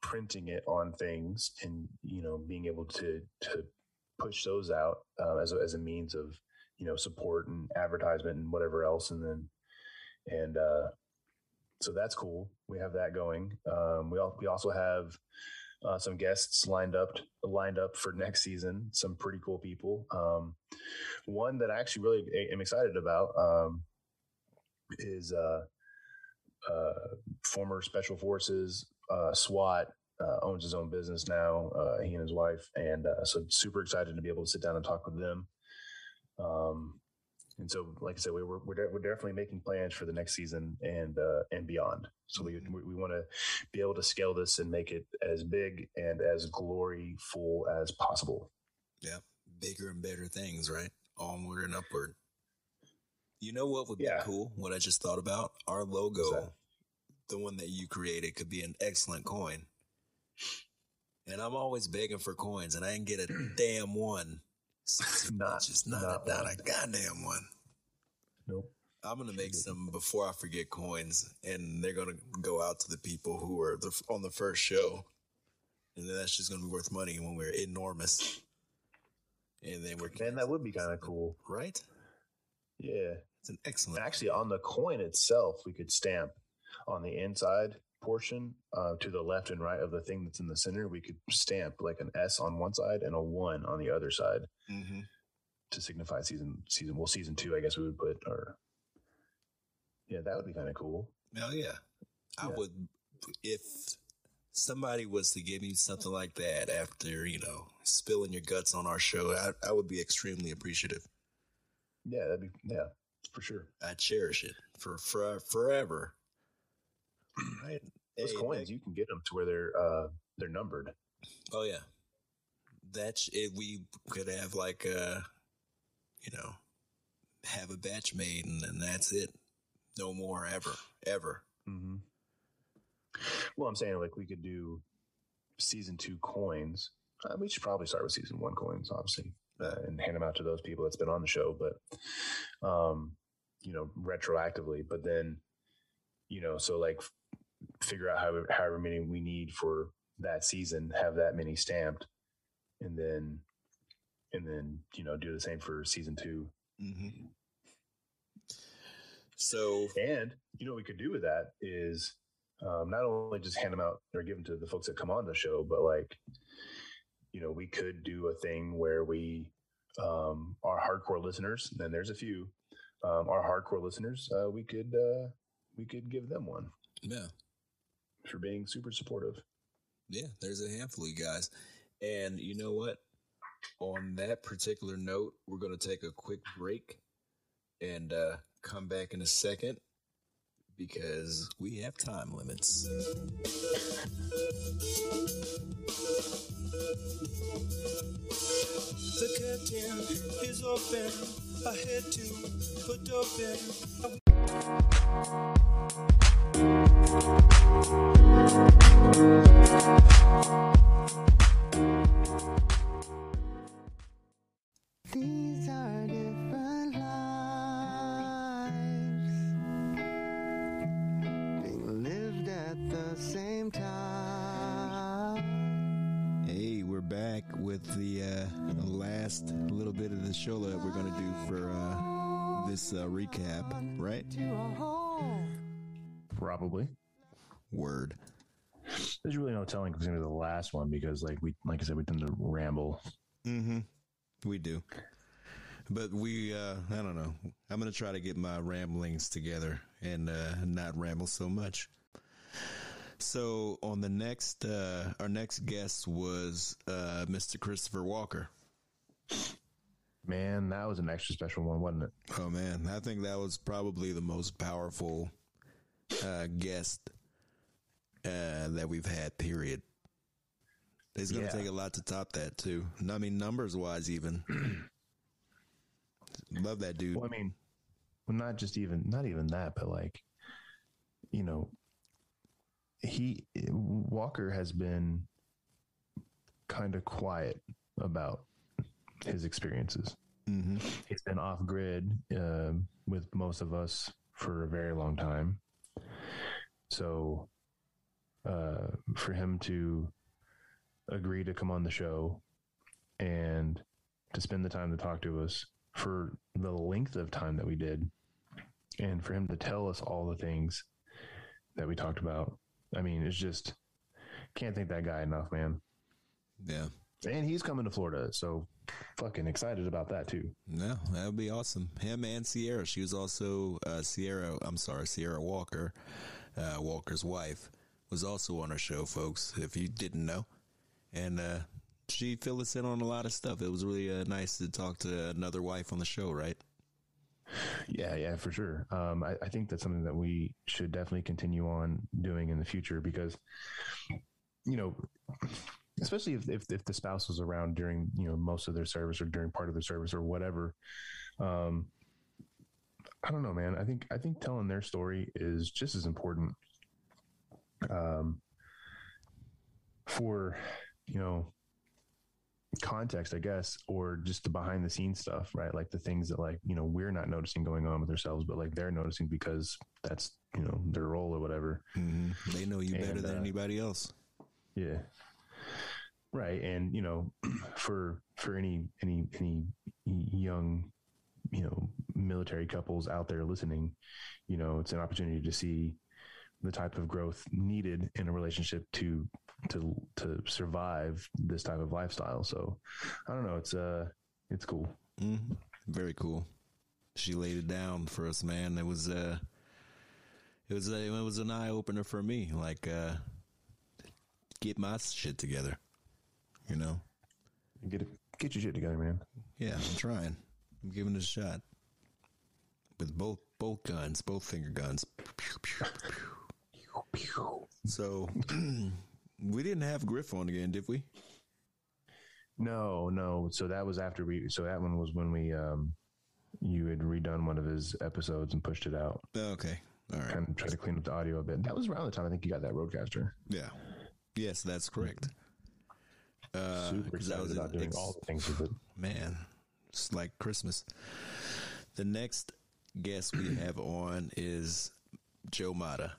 printing it on things and, you know, being able to, to push those out uh, as, a, as a means of, you know, support and advertisement and whatever else. And then, and, uh, so that's cool. We have that going. Um, we, al- we also have uh, some guests lined up lined up for next season. Some pretty cool people. Um, one that I actually really am excited about um, is uh, uh, former Special Forces uh, SWAT. Uh, owns his own business now. Uh, he and his wife, and so super excited to be able to sit down and talk with them. Um, and so, like I said, we, we're we're, de- we're definitely making plans for the next season and uh, and beyond. So we we, we want to be able to scale this and make it as big and as gloryful as possible. Yeah. Bigger and better things, right? Onward and upward. You know what would be Yeah. cool? What I just thought about? Our logo, the one that you created, could be an excellent coin. And I'm always begging for coins, and I didn't get a damn one. Not- just not, not not, one. a goddamn one. Nope. I'm gonna make some before I forget coins, and they're gonna go out to the people who were the, on the first show, and then that's just gonna be worth money when we're enormous. And then we're Man, that would be kind of cool. right. Yeah. It's an excellent. Actually, on the coin itself, we could stamp on the inside portion uh, to the left and right of the thing that's in the center. We could stamp like an S on one side and a one on the other side hmm to signify season season. Well, season two, I guess we would put or yeah, that would be kind of cool. Hell yeah. I would if somebody was to give me something like that after you know spilling your guts on our show. I, I would be extremely appreciative. Yeah, that'd be yeah for sure. I cherish it for, for forever. Right. Those Hey, coins, you can get them to where they're uh they're numbered. Oh yeah, that's it. We could have like uh, you know, have a batch made, and then that's it. No more ever, ever. Mm-hmm. Well, I'm saying like we could do season two coins. Uh, we should probably start with season one coins, obviously, uh, and hand them out to those people that's been on the show. But, um, you know, retroactively. But then, you know, so like figure out however, however many we need for that season, have that many stamped, and then, and then you know, do the same for season two. Mm-hmm. So And you know what we could do with that is um, not only just hand them out or give them to the folks that come on the show, but like, you know, we could do a thing where we, um, our hardcore listeners, and there's a few, um, our hardcore listeners, uh, we could, uh, we could give them one yeah, for being super supportive. yeah. There's a handful of you guys, and you know what? On that particular note, we're gonna take a quick break and uh, come back in a second because we have time limits. The curtain is open. I had to put open. These are different lives being lived at the same time. Hey, we're back with the uh, last little bit of the show that we're going to do for uh, this uh, recap, right? To a home. Probably. Word. There's really no telling it's going to be the last one because like we, like I said, we tend to ramble. Mm-hmm. We do. But we, uh, I don't know. I'm going to try to get my ramblings together and uh, not ramble so much. So on the next, uh, our next guest was uh, Mr. Christopher Walker. Man, that was an extra special one, wasn't it? Oh man, I think that was probably the most powerful uh, guest uh, that we've had. Period. It's going to Yeah. take a lot to top that too. I mean, numbers wise, even. Love that dude. Well, I mean, well, not just even not even that, but like, you know, he Walker has been kind of quiet about his experiences. hmm He's been off grid um with most of us for a very long time. So, uh, for him to agree to come on the show and to spend the time to talk to us for the length of time that we did, and for him to tell us all the things that we talked about. I mean, it's just can't thank that guy enough, man. Yeah. And he's coming to Florida, so fucking excited about that too. No, that would be awesome. Him and Sierra. She was also uh, Sierra. I'm sorry, Sierra Walker, uh, Walker's wife, was also on our show, folks. If you didn't know, and uh, she filled us in on a lot of stuff. It was really uh, nice to talk to another wife on the show, right? Yeah, yeah, for sure. Um, I, I think that's something that we should definitely continue on doing in the future because, you know, especially if, if, if the spouse was around during, you know, most of their service or during part of their service or whatever. Um, I don't know, man. I think, I think telling their story is just as important, um, for, you know, context, I guess, or just the behind the scenes stuff, right? Like the things that like, you know, we're not noticing going on with ourselves, but like they're noticing because that's, you know, their role or whatever. hmm They know you better than uh, anybody else. Yeah. Right. And, you know, for for any any any young, you know, military couples out there listening, you know, it's an opportunity to see the type of growth needed in a relationship to to to survive this type of lifestyle. So I don't know, it's uh it's cool. hmm Very cool. She laid it down for us, man. It was uh it was a, it was an eye opener for me. Like uh get my shit together. You know? Get it get your shit together, man. Yeah, I'm trying. I'm giving it a shot. With both both guns, both finger guns. So we didn't have Griff on again, did we? No, no. So that was after we so that one was when we um you had redone one of his episodes and pushed it out. Okay. All right. kind of try to clean up the audio a bit. That was around the time I think you got that Rodecaster. Yeah. Yes, that's correct. Uh, Super excited was about doing all the things with it. man, it's like Christmas. The next guest we have on is Joe Mata,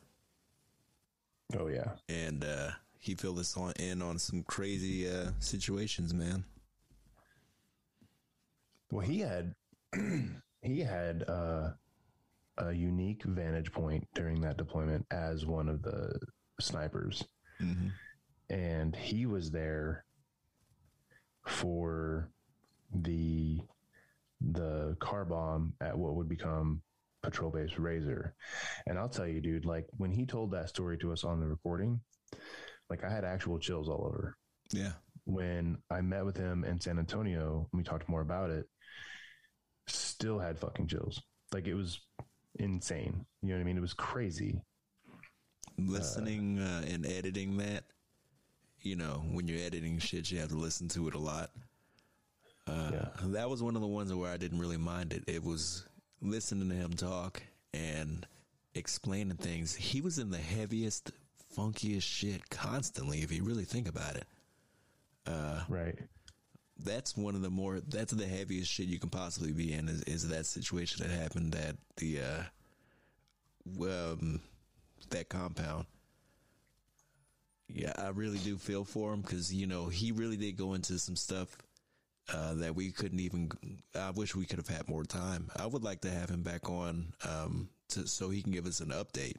Oh yeah, and uh, he filled us on in on some crazy uh, situations, man. well he had he had uh, a unique vantage point during that deployment as one of the snipers, and he was there for the the car bomb at what would become patrol base razor. And i'll tell you dude like when he told that story to us on the recording like i had actual chills all over. Yeah, when i met with him in san antonio and we talked more about it still had fucking chills. Like it was insane. You know what i mean? It was crazy. Listening uh, and editing that. You know, when you're editing shit, you have to listen to it a lot. Uh, Yeah. That was one of the ones where I didn't really mind it. It was listening to him talk and explaining things. He was in the heaviest, funkiest shit constantly. If you really think about it, right that's one of the more. That's the heaviest shit you can possibly be in. Is, is that situation that happened at the uh, um, that compound? Yeah, I really do feel for him because you know he really did go into some stuff uh, that we couldn't even. I wish we could have had more time. I would like to have him back on um, to, so he can give us an update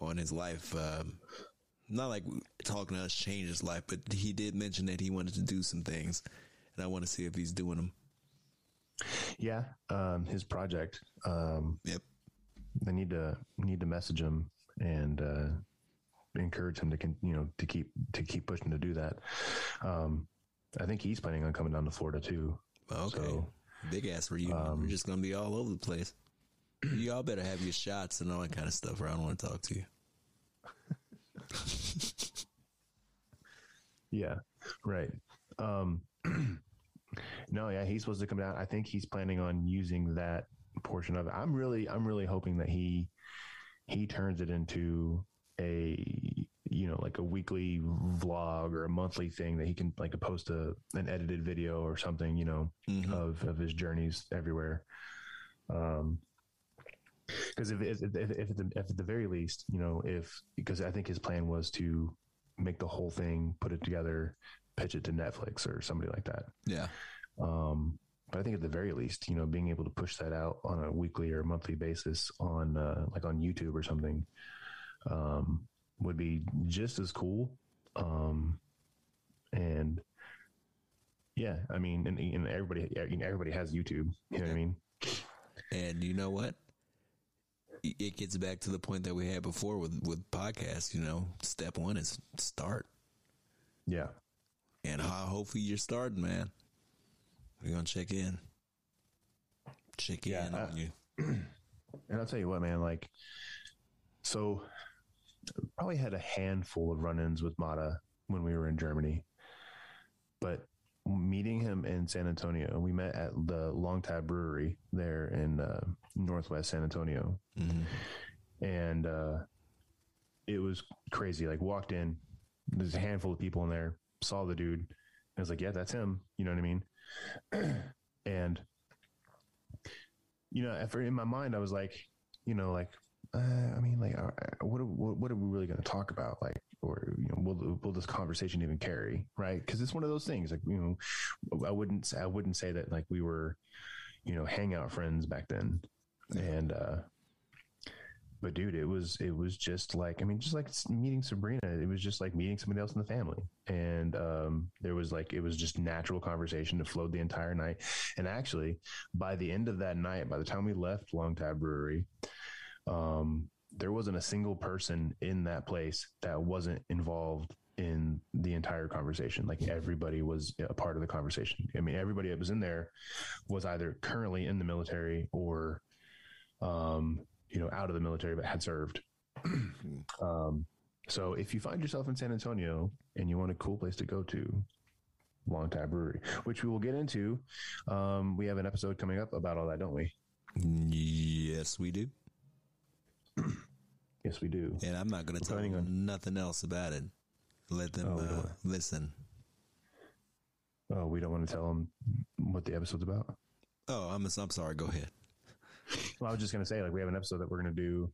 on his life. Um, not like talking to us changed his life, but he did mention that he wanted to do some things, and I want to see if he's doing them. yeah um his project um Yep. they need to need to message him and uh, encourage him to con- you know to keep to keep pushing to do that. Um, I think he's planning on coming down to Florida too. Okay. So- Big ass reunion. We're just gonna be all over the place. Y'all better have your shots and all that kind of stuff, or I don't want to talk to you. Yeah, right. Um, no, yeah, he's supposed to come down. I think he's planning on using that portion of it. I'm really, I'm really hoping that he he turns it into a you know like a weekly vlog or a monthly thing that he can like post a an edited video or something you know of of his journeys everywhere. Um because if, if, if, if, at the, if at the very least you know if because i think his plan was to make the whole thing put it together pitch it to netflix or somebody like that. Yeah. um, but I think at the very least, you know, being able to push that out on a weekly or monthly basis on uh, like on YouTube or something um, would be just as cool. Um, and yeah, I mean, and, and everybody, everybody has YouTube. You know what I mean? And you know what? It gets back to the point that we had before with with podcasts. You know, step one is start, Yeah, and how hopefully you're starting, man. We're gonna check in, check Yeah, in uh, on you. And I'll tell you what, man, like, so probably had a handful of run ins with Mata when we were in Germany. But meeting him in San Antonio, we met at the Long Tab Brewery there in uh, Northwest San Antonio. And uh, it was crazy. Like, walked in, there's a handful of people in there, saw the dude, I was like, yeah, that's him. You know what I mean? and you know, in my mind, I was like, you know, like, uh, I mean, like, uh, what, are- what, what are we really going to talk about? Like, or, you know, will, will this conversation even carry? Right. Cause it's one of those things like, you know, I wouldn't, say- I wouldn't say that like we were, you know, hangout friends back then. And, uh, but dude, it was, it was just like, I mean, just like meeting Sabrina, it was just like meeting somebody else in the family. And, um, there was like, it was just natural conversation that flowed the entire night. And actually by the end of that night, by the time we left Long Tab Brewery, um, there wasn't a single person in that place that wasn't involved in the entire conversation. Like everybody was a part of the conversation. I mean, everybody that was in there was either currently in the military or, um, you know, out of the military but had served. um, so if you find yourself in San Antonio and you want a cool place to go to, Long Time Brewery, which we will get into. Um, we have an episode coming up about all that, don't we? Yes, we do. Yes, we do. And I'm not going to tell them nothing else about it. Let them Oh, uh, listen. Oh, we don't want to tell them what the episode's about. Oh, I'm I'm sorry. Go ahead. Well, I was just going to say, like, we have an episode that we're going to do.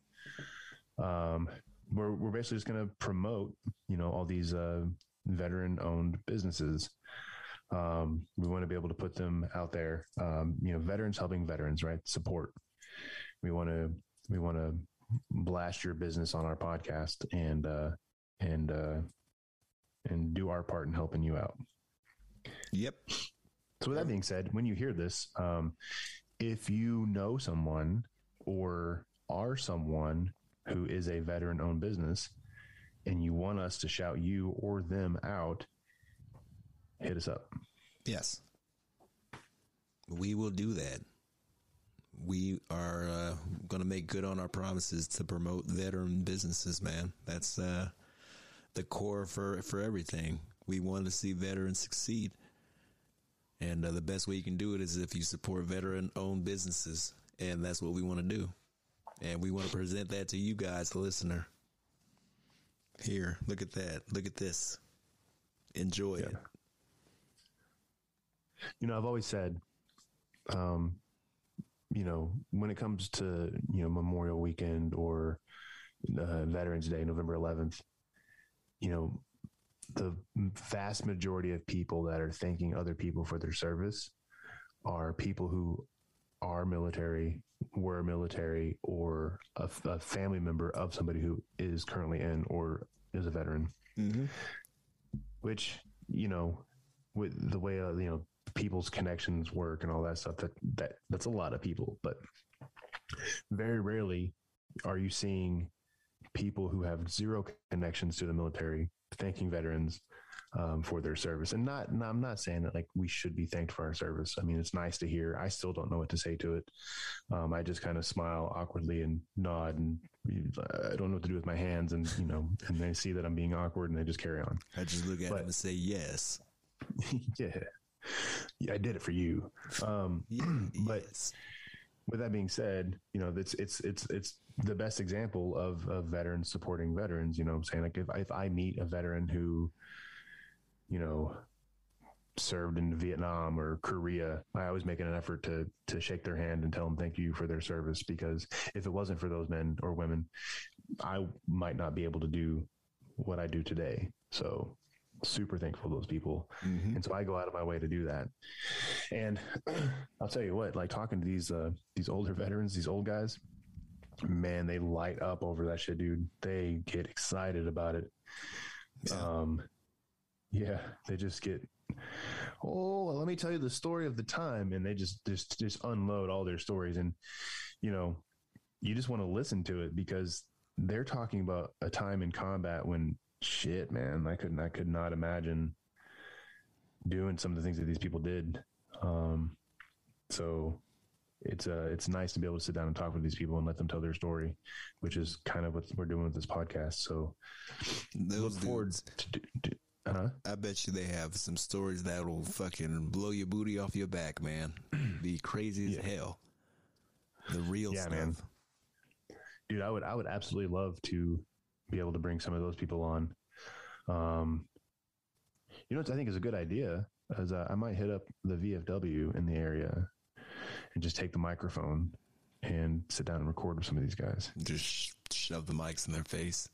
Um, we're we're basically just going to promote, you know, all these uh, veteran-owned businesses. Um, we want to be able to put them out there. Um, you know, veterans helping veterans, right? Support. We want to we want to blast your business on our podcast and uh, and uh, and do our part in helping you out. Yep. So with that being said, when you hear this, um, if you know someone or are someone who is a veteran owned business and you want us to shout you or them out, hit us up. Yes. We will do that. We are uh, going to make good on our promises to promote veteran businesses, man. That's uh, the core for, for everything. We want to see veterans succeed. And uh, the best way you can do it is if you support veteran owned businesses. And that's what we want to do. And we want to present that to you guys, the listener. Here, look at that. Look at this. Enjoy it. You know, I've always said, um, you know, when it comes to, you know, Memorial Weekend or uh, Veterans Day, November 11th, you know, the vast majority of people that are thanking other people for their service are people who are military, were military, or a, a family member of somebody who is currently in or is a veteran. Mm-hmm. Which you know, with the way uh, you know people's connections work and all that stuff, that that that's a lot of people. But very rarely are you seeing people who have zero connections to the military thanking veterans um, for their service. And not, and I'm not saying that like we should be thanked for our service. I mean, it's nice to hear. I still don't know what to say to it. Um, I just kind of smile awkwardly and nod, and I don't know what to do with my hands. And you know, and they see that I'm being awkward, and they just carry on. I just look at But- him and say yes. yeah, yeah, I did it for you. Um, But- with that being said, you know, it's it's it's it's the best example of of veterans supporting veterans. You know, what I'm saying like if if I meet a veteran who, you know, served in Vietnam or Korea, I always make an effort to to shake their hand and tell them thank you for their service because if it wasn't for those men or women, I might not be able to do what I do today. So super thankful to those people. Mhm. And so I go out of my way to do that. And I'll tell you what, like talking to these uh these older veterans, these old guys, man, they light up over that shit, dude. They get excited about it. Yeah. Um yeah, they just get oh, well, let me tell you the story of the time and they just just just unload all their stories and you know, you just want to listen to it because they're talking about a time in combat when shit, man, I couldn't I could not imagine doing some of the things that these people did. Um, so it's uh it's nice to be able to sit down and talk with these people and let them tell their story, which is kind of what we're doing with this podcast. So Those look forward dudes, to, to, to uh-huh. I bet you they have some stories that'll fucking blow your booty off your back, man. Be crazy as Yeah. hell. The real Yeah, stuff. man. dude i would i would absolutely love to be able to bring some of those people on um you know what i think is a good idea as uh, I might hit up the VFW in the area and just take the microphone and sit down and record with some of these guys. Just shove the mics in their face.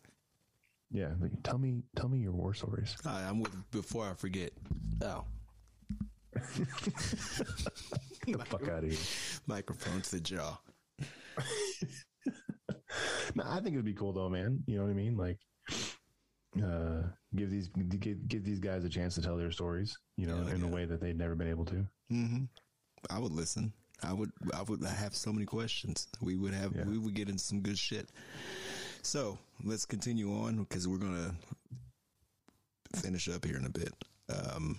Yeah, like, tell me, tell me your war stories. I'm with. Before I forget. Oh, Get the fuck out of here. microphone to the jaw. No, I think it would be cool though, man. You know what I mean? Like, uh, give these give, give these guys a chance to tell their stories. You know, Yeah, in a way that they'd never been able to. I would listen. I would. I would have so many questions. We would have. Yeah. We would get into some good shit. So let's continue on because we're gonna finish up here in a bit. Um,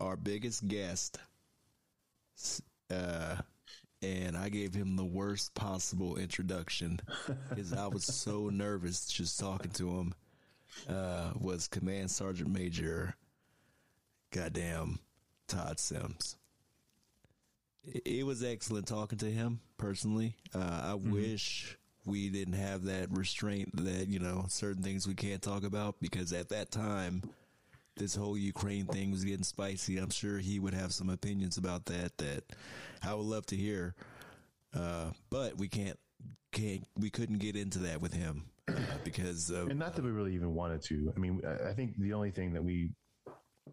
our biggest guest, uh, and I gave him the worst possible introduction because I was so nervous just talking to him. Uh, was Command Sergeant Major, goddamn Todd Sims it it was excellent talking to him personally. Uh, I wish we didn't have that restraint that you know certain things we can't talk about because at that time, this whole Ukraine thing was getting spicy. I'm sure he would have some opinions about that that I would love to hear. Uh, but we can't can't we couldn't get into that with him uh, because of, and not that we really even wanted to. I mean, I I think the only thing that we,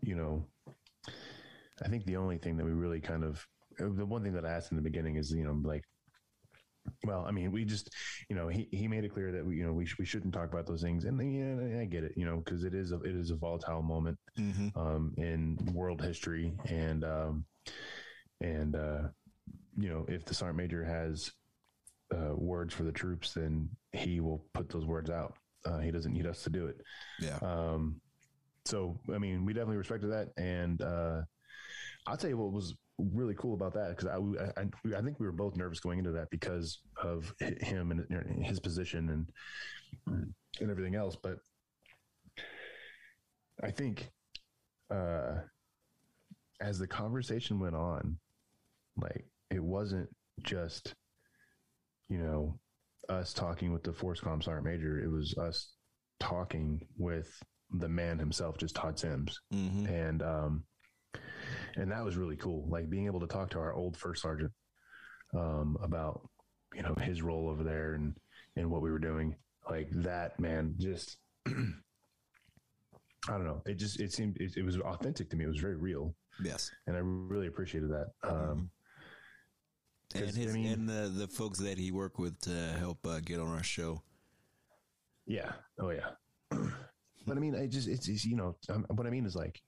you know, I think the only thing that we really kind of, the one thing that I asked in the beginning is, you know, like, well, I mean, we just, you know, he, he made it clear that we, you know, we, sh- we shouldn't talk about those things, and yeah, I get it, you know, because it is a, it is a volatile moment um, in world history, and um, and uh, you know, if the sergeant major has uh, words for the troops, then he will put those words out. Uh, he doesn't need us to do it. yeah Um, so, I mean, we definitely respected that. And uh, I'll tell you what was really cool about that because I, I, I think we were both nervous going into that because of him and his position and and everything else. But I think uh, as the conversation went on, like it wasn't just you know us talking with the FORSCOM sergeant major. It was us talking with the man himself, just Todd Sims, hmm and um, and that was really cool. Like being able to talk to our old first sergeant um, about you know his role over there and and what we were doing. Like that, man, just I don't know. It just it seemed it, it was authentic to me. It was very real, yes and I really appreciated that. Um, and 'Cause, I his mean- and the the folks that he worked with to help uh, get on our show. Yeah. Oh yeah. but I mean, I just it's, it's you know um, what I mean is like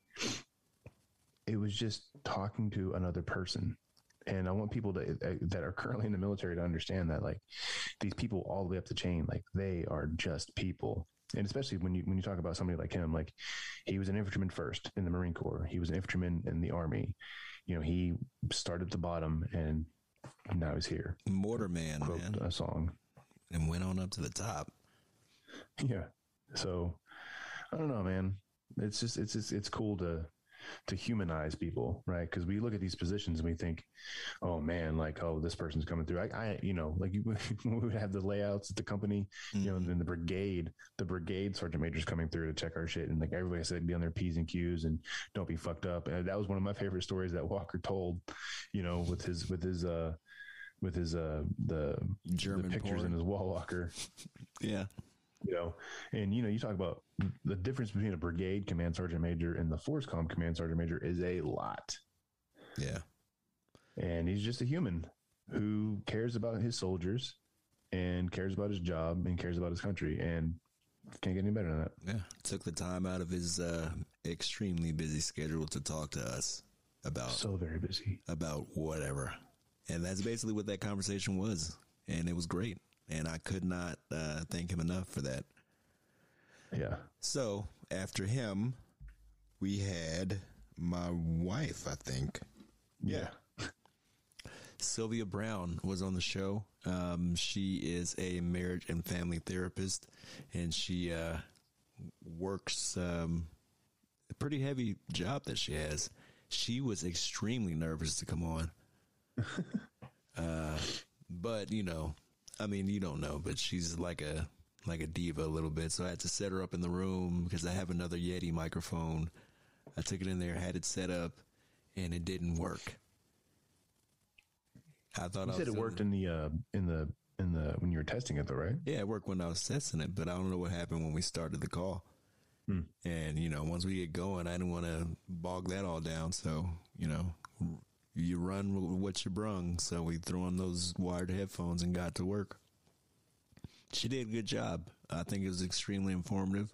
it was just talking to another person, and I want people to uh, that are currently in the military to understand that like these people all the way up the chain, like they are just people. And especially when you when you talk about somebody like him, like he was an infantryman first in the Marine Corps, he was an infantryman in the Army. You know, he started at the bottom and now he's here. Mortar Man, Quote man, a song. and went on up to the top. Yeah. So I don't know, man. It's just it's just it's cool to to humanize people, right? Because we look at these positions and we think, oh man, like oh this person's coming through. I, I you know, like you, we would have the layouts at the company, you know, in the brigade, the brigade sergeant majors coming through to check our shit, and like everybody said, be on their p's and q's and don't be fucked up. And that was one of my favorite stories that Walker told, you know, with his with his uh with his uh the German the pictures porn. in his wall walker Yeah, you know, and you know, you talk about the difference between a brigade command sergeant major and the FORSCOM command sergeant major is a lot. yeah, And he's just a human who cares about his soldiers and cares about his job and cares about his country and can't get any better than that. yeah. Took the time out of his uh, extremely busy schedule to talk to us about So very busy. about whatever, and that's basically what that conversation was, and it was great. And I could not uh, thank him enough for that. Yeah. So after him, we had my wife, I think. Yeah. Sylvia Brown was on the show. Um, she is a marriage and family therapist, and she uh, works um, a pretty heavy job that she has. She was extremely nervous to come on, uh, but you know, I mean, you don't know, but she's like a like a diva a little bit. So I had to set her up in the room because I have another Yeti microphone I took it in there, had it set up, and it didn't work. I thought You I said it worked in the uh, in the in the when you were testing it though, right? Yeah, it worked when I was testing it, but I don't know what happened when we started the call. And you know, once we get going, I didn't want to bog that all down. So you know, you run with what you brung. So we threw on those wired headphones and got to work. She did a good job. I think it was extremely informative.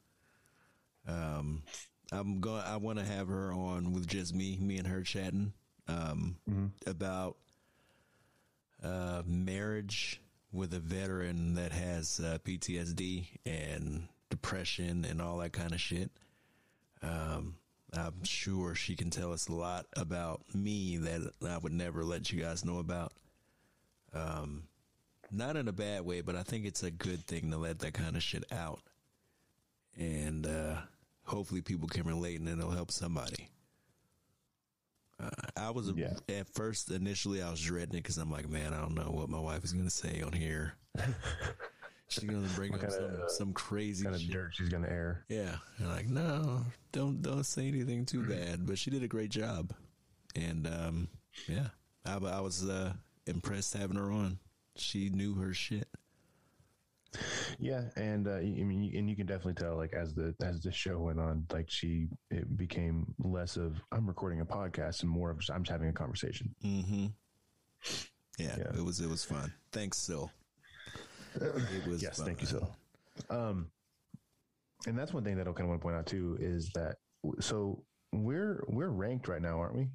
Um, I'm going. I want to have her on with just me, me and her chatting um, about uh, marriage with a veteran that has uh, PTSD and depression and all that kind of shit. Um, I'm sure she can tell us a lot about me that I would never let you guys know about. Um, not in a bad way, but I think it's a good thing to let that kind of shit out. And uh, hopefully people can relate and it'll help somebody. Uh, I was Yeah. at first initially I was dreading it because I'm like, man, I don't know what my wife is gonna say on here. She's gonna bring up kinda, some, uh, some crazy Kind of dirt she's gonna air. Yeah, and like no, don't don't say anything too bad. But she did a great job, and um, yeah, I, I was uh, impressed having her on. She knew her shit. Yeah, and uh, I mean, you- and you can definitely tell, like as the as the show went on, like she it became less of I'm recording a podcast and more of just, I'm just having a conversation. Mm-hmm. Yeah, Yeah. it was it was fun. Thanks, Sil. It was Yes, fun. thank you, so. Um, and that's one thing that I kind of want to point out too is that so we're we're ranked right now, aren't we,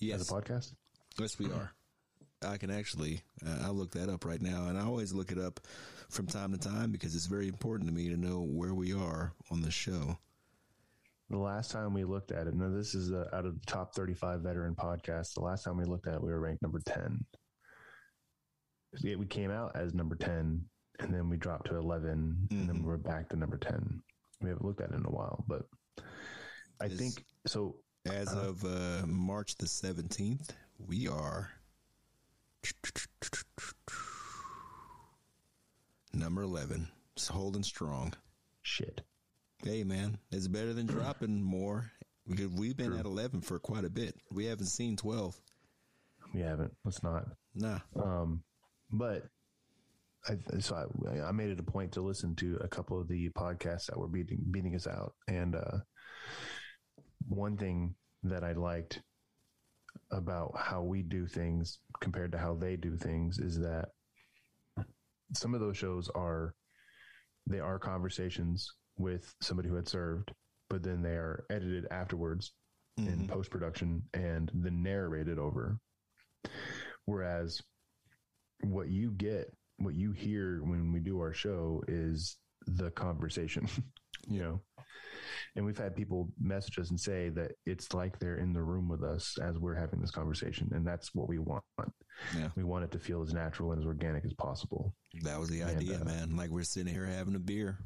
Yes, as a podcast? yes, we are. I can actually, uh, I'll look that up right now, and I always look it up from time to time because it's very important to me to know where we are on the show. The last time we looked at it, now this is uh, out of the top 35 veteran podcasts. The last time we looked at it, we were ranked number 10. Yeah, we came out as number 10, and then we dropped to 11, and then mm-hmm. we're back to number 10. We haven't looked at it in a while, but I Is- think so. As uh-huh. of uh, March the 17th, we are number 11. It's holding strong. Shit. Hey, man, it's better than dropping more because we've been at 11 for quite a bit. We haven't seen 12. We haven't. Let's not. Nah. Um, but I, so I, I made it a point to listen to a couple of the podcasts that were beating beating us out, and uh, one thing that I liked about how we do things compared to how they do things is that some of those shows are they are conversations with somebody who had served, but then they are edited afterwards in post production and then narrated over. Whereas what you get, what you hear when we do our show is the conversation, you know. And we've had people message us and say that it's like they're in the room with us as we're having this conversation. And that's what we want. Yeah. We want it to feel as natural and as organic as possible, That was the idea, uh, man. Like we're sitting here having a beer.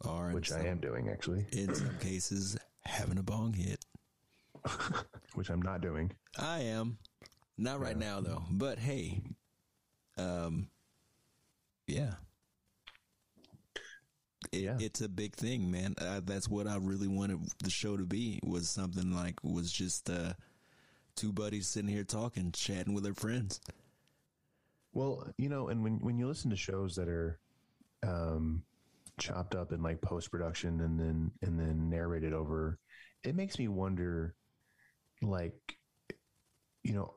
Or which I am doing actually, In some cases, having a bong hit. which I'm not doing. I am. Not right now though. But hey, um yeah. It, Yeah. It's a big thing, man. Uh, that's what I really wanted the show to be was something like was just uh two buddies sitting here talking, chatting with their friends. Well, you know, and when when you listen to shows that are um, chopped up in like post production and then and then narrated over, it makes me wonder, like, you know,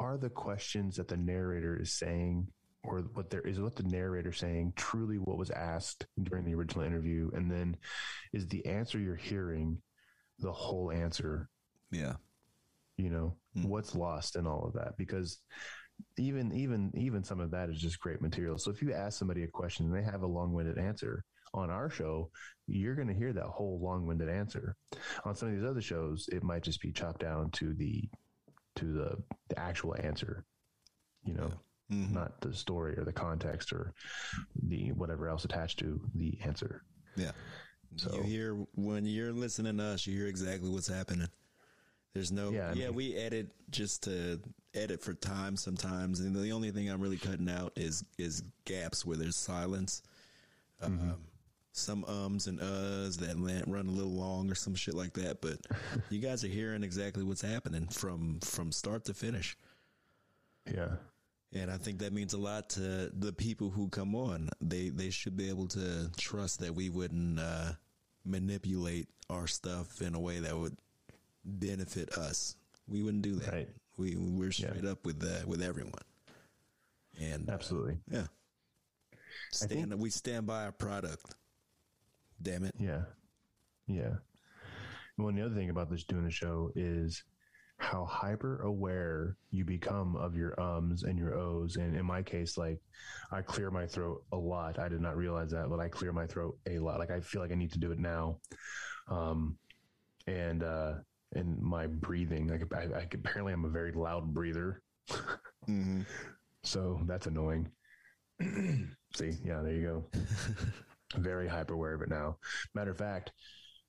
are, the questions that the narrator is saying, or what there is what the narrator saying, truly what was asked during the original interview, and then is the answer you're hearing the whole answer? Yeah. you know hmm. what's lost in all of that? Because even even even some of that is just great material. So if you ask somebody a question and they have a long-winded answer on our show you're going to hear that whole long-winded answer. On some of these other shows it might just be chopped down to the to the, the actual answer you know not the story or the context or the whatever else attached to the answer Yeah. So- you hear when you're listening to us, you hear exactly what's happening. There's no Yeah, yeah, I mean- we edit just to edit for time sometimes, and the only thing I'm really cutting out is is gaps where there's silence. Mm-hmm. Um, some ums and uhs that run a little long or some shit like that. But you guys are hearing exactly what's happening from from start to finish. Yeah. And I think that means a lot to the people who come on. They they should be able to trust that we wouldn't uh, manipulate our stuff in a way that would benefit us. We wouldn't do that. Right. We we're Yeah. straight up with uh, with everyone. And uh, Absolutely. yeah, stand we stand by our product. Damn it. Yeah. Yeah. Well, and the other thing about this doing a show is how hyper aware you become of your ums and your ohs. And in my case, like I clear my throat a lot. I did not realize that, but I clear my throat a lot. Like I feel like I need to do it now. Um, and, uh, and my breathing, like I, I apparently I'm a very loud breather. Mm-hmm. So that's annoying. See, yeah, there you go. Very hyper aware of it now. Matter of fact,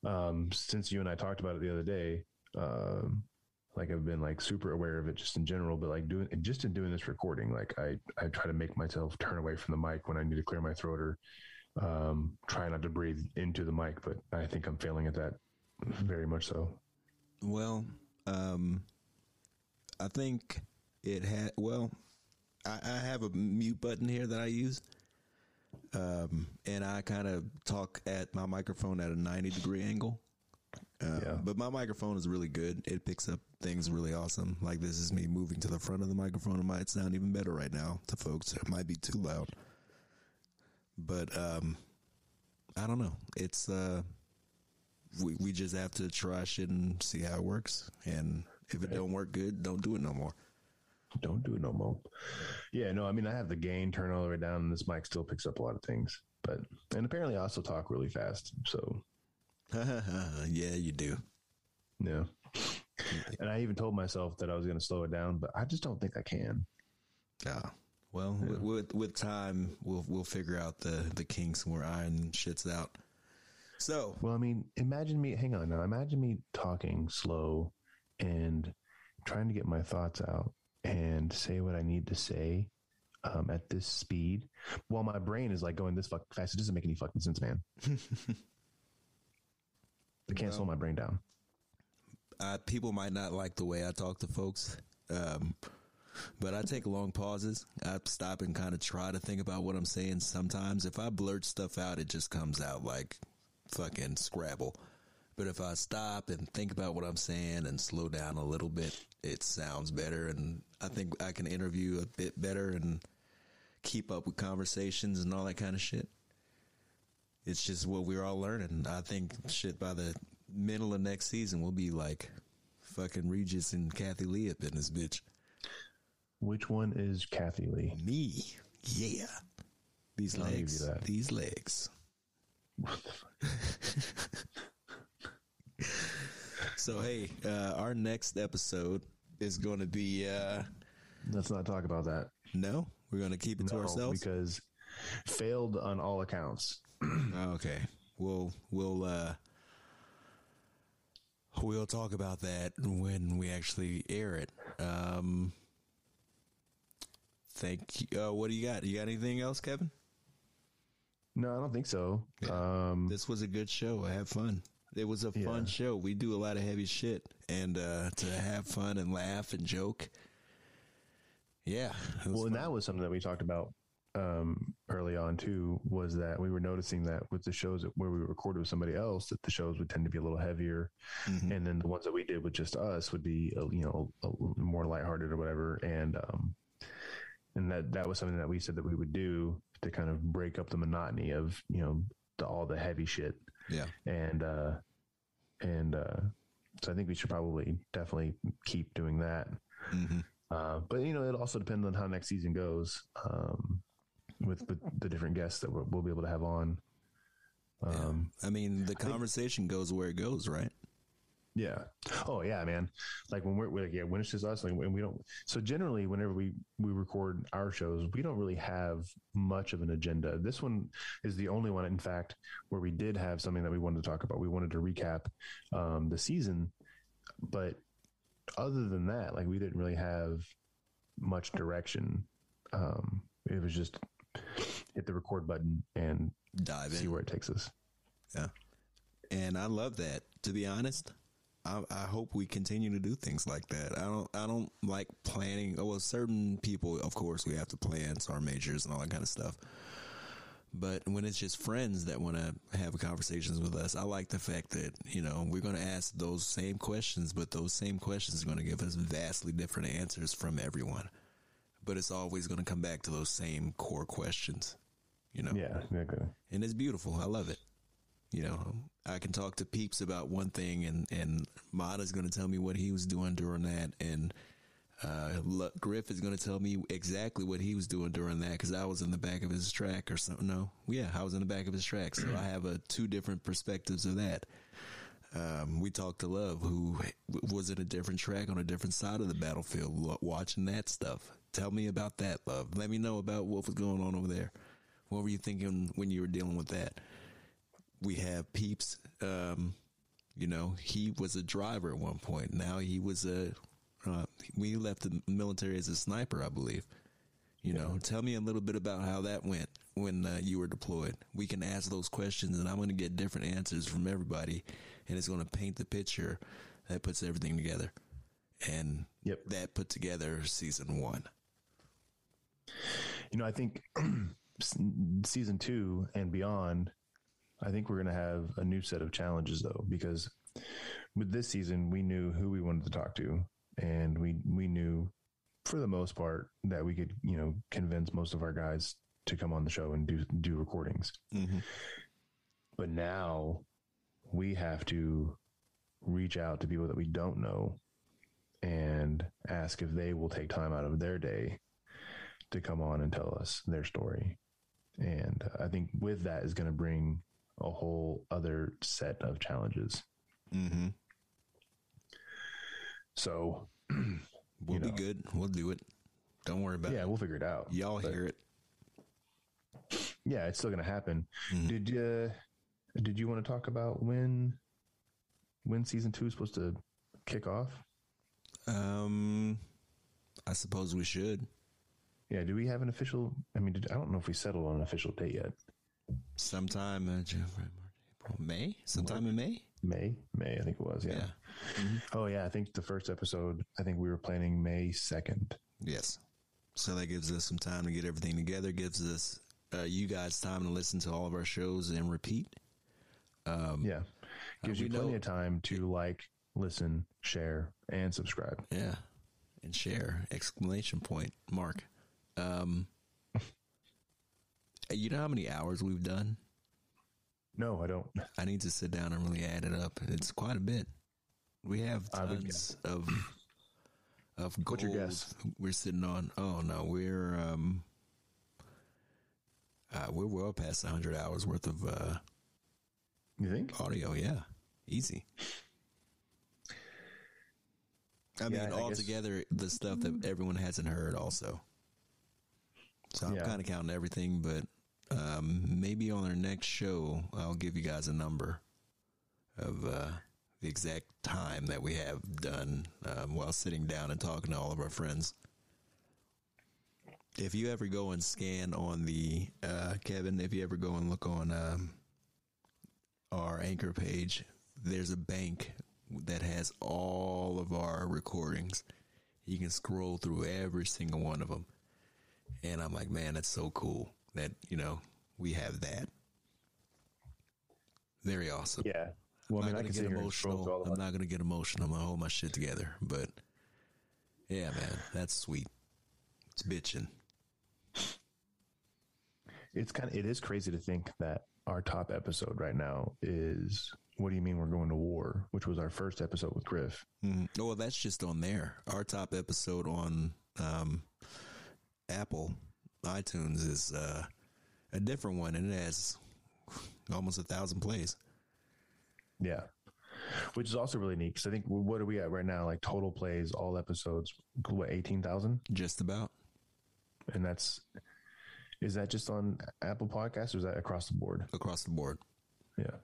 um, since you and I talked about it the other day, um, like I've been like super aware of it just in general, but like doing it just in doing this recording, like I I try to make myself turn away from the mic when I need to clear my throat or um, try not to breathe into the mic. But I think I'm failing at that very much so. Well, um, I think it had. Well, I, I have a mute button here that I use, um, and I kind of talk at my microphone at a ninety degree angle. Uh, Yeah. But my microphone is really good. It picks up things really awesome. Like this is me moving to the front of the microphone. It might sound even better right now to folks. It might be too loud. But um, I don't know. It's uh, we we just have to try shit and see how it works. And if it don't work good, don't do it no more. Don't do it no more. Yeah, no, I mean I have the gain turned all the way down, and this mic still picks up a lot of things. But and apparently I also talk really fast. So yeah, you do. yeah. And I even told myself that I was going to slow it down, but I just don't think I can. Ah, yeah. Well, with, with with time, we'll we'll figure out the the kinks and we're iron shits out. So Well, I mean, imagine me. Hang on now. Imagine me talking slow and trying to get my thoughts out and say what I need to say um, at this speed, while my brain is like going this fucking fast. It doesn't make any fucking sense, man. I can't slow my brain down. uh, people might not like the way I talk to folks, um, but I take long pauses. I stop and kind of try to think about what I'm saying. Sometimes, if I blurt stuff out, it just comes out like fucking Scrabble. But if I stop and think about what I'm saying and slow down a little bit, it sounds better. And I think I can interview a bit better and keep up with conversations and all that kind of shit. It's just what we're all learning. I think shit by the middle of next season we'll be like fucking Regis and Kathie Lee up in this bitch. Which one is Kathie Lee? Me, yeah. These I'll give you legs, that. these legs. so hey, uh, our next episode is going to be uh, Let's not talk about that. no, we're going to keep it to ourselves. because failed on all accounts. Okay. We'll we'll uh we'll talk about that when we actually air it. Um thank you. Uh, what do you got? You got anything else, Kevin? No, I don't think so. Um, This was a good show. I had fun. It was a fun Yeah. show. We do a lot of heavy shit and uh to have fun and laugh and joke. Yeah. well, and that was something that we talked about um, early on too. Was that we were noticing that with the shows that, where we recorded with somebody else, that the shows would tend to be a little heavier, Mhm. and then the ones that we did with just us would be uh, you know a, little more lighthearted or whatever. And um, and that that was something that we said that we would do to kind of break up the monotony of you know the, all the heavy shit. Yeah. and uh and uh so i think we should probably definitely keep doing that Mhm. uh but you know it also depends on how next season goes um with, with the different guests that we'll, we'll be able to have on um I mean, the conversation goes where it goes, right? Yeah. Oh yeah man. Like when we're, we're like yeah when it's just us like when we don't so generally whenever we we record our shows we don't really have much of an agenda. This one is the only one in fact where we did have something that we wanted to talk about. We wanted to recap um the season but other than that like we didn't really have much direction. Um it was just hit the record button and Dive in, see where it takes us. Yeah. And I love that. To be honest, I, I hope we continue to do things like that. I don't I don't like planning. Oh, well, certain people, of course, we have to plan our majors and all that kind of stuff. But when it's just friends that want to have conversations with us, I like the fact that you know we're going to ask those same questions, but those same questions are going to give us vastly different answers from everyone. But it's always going to come back to those same core questions. You know, Yeah, exactly. and it's beautiful. I love it. You know, I can talk to peeps about one thing, and and is going to tell me what he was doing during that, and uh, Griff is going to tell me exactly what he was doing during that because I was in the back of his track or something. No, yeah, I was in the back of his track, so I have a two different perspectives of that. Um, we talked to Love, who was in a different track on a different side of the battlefield, watching that stuff. Tell me about that, Love. Let me know about what was going on over there. What were you thinking when you were dealing with that? We have Peeps. Um, you know, he was a driver at one point. Now he was a. Uh, we left the military as a sniper, I believe. You know, tell me a little bit about how that went when uh, you were deployed. We can ask those questions, and I'm going to get different answers from everybody, and it's going to paint the picture that puts everything together. And Yep. that put together season one. You know, I think season two and beyond, I think we're going to have a new set of challenges though, because with this season, we knew who we wanted to talk to, and we we knew for the most part that we could, you know, convince most of our guys to come on the show and do do recordings. Mm-hmm. But now we have to reach out to people that we don't know and ask if they will take time out of their day to come on and tell us their story. And uh, I think with that is going to bring a whole other set of challenges. Mm-hmm. So We'll You be good. We'll do it. Don't worry about yeah, it. Yeah, we'll figure it out. Y'all But, hear it. Yeah, it's still going to happen. Mhm. Did uh, did you want to talk about when when season two is supposed to kick off? Um, I suppose we should. Yeah, do we have an official? I mean, did, I don't know if we settled on an official date yet. Sometime in Jan- March, April, May. Sometime in May. May, May, I think it was. Yeah. Yeah. Oh yeah, I think the first episode. I think we were planning May second. Yes. So that gives us some time to get everything together. Gives us uh, you guys time to listen to all of our shows and repeat. Um, Yeah, gives we you plenty know- of time to like, listen, share, and subscribe. Yeah. And share exclamation point mark. Um, you know how many hours we've done? No, I don't. I need to sit down and really add it up. It's quite a bit. We have tons of of gold. What's your guess? We're sitting on. Oh no, we're um, uh, we're well past hundred hours worth of uh, You think? audio. Yeah, easy. I mean, Yeah, I guess- altogether, the stuff that everyone hasn't heard, also. So I'm Yeah. kind of counting everything, but um, maybe on our next show, I'll give you guys a number of uh, the exact time that we have done um, while sitting down and talking to all of our friends. If you ever go and scan on the uh, Kevin, if you ever go and look on um, our anchor page, there's a bank that has all of our recordings. You can scroll through every single one of them. And I'm like, man, that's so cool that, you know, we have that. Very awesome. Yeah. Well, I I'm mean, I not can gonna get here and scroll emotional. I'm not gonna get emotional. I'm gonna hold my shit together. But yeah, man, that's sweet. It's bitching. It's kind of it is crazy to think that our top episode right now is "What do you mean we're going to war?" which was our first episode with Griff. Mhm. Well, that's just on there. Our top episode on um, Apple iTunes is uh, a different one, and it has almost a thousand plays. Yeah. Which is also really neat because I think what are we at right now? Like total plays, all episodes, what eighteen thousand, Just about. and that's is that just on Apple Podcasts or is that across the board? across the board. Yeah.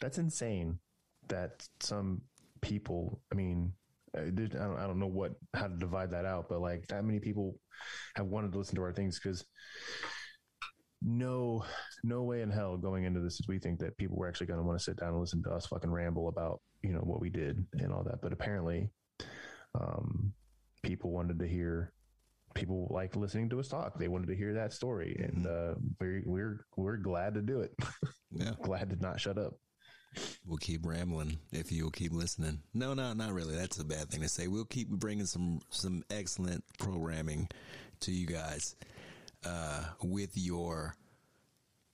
That's insane that some people, I mean, I don't, I don't know what, how to divide that out, but like that many people have wanted to listen to our things because no, no way in hell going into this is we think that people were actually going to want to sit down and listen to us fucking ramble about you know what we did and all that. But apparently, um, people wanted to hear. People like listening to us talk. They wanted to hear that story, and uh, we're we're we're glad to do it. Yeah. glad to not shut up. We'll keep rambling if you'll keep listening. No, no, not really. That's a bad thing to say. We'll keep bringing some some excellent programming to you guys uh, with your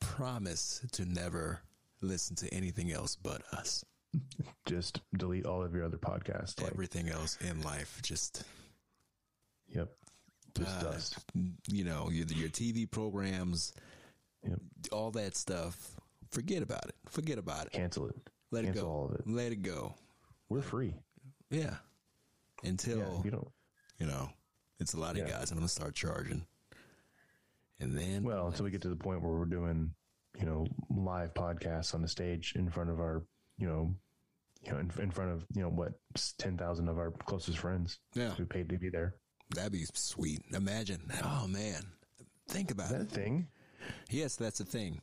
promise to never listen to anything else but us. Just delete all of your other podcasts. Like, Everything else in life, just yep, just uh, dust. you know, your, your TV programs, Yep, all that stuff. Forget about it. Forget about it. cancel it. Let it go. all of it. Let it go. We're free. Yeah. Until Yeah, you don't. you know, it's a lot of Yeah. guys. I'm gonna start charging, and then Well, until we get to the point where we're doing, you know, live podcasts on the stage in front of our, you know, you know, in, in front of you know what ten thousand of our closest friends Yeah. who paid to be there. that'd be sweet. Imagine, oh man, think about Is that a it. thing? Yes, that's a thing.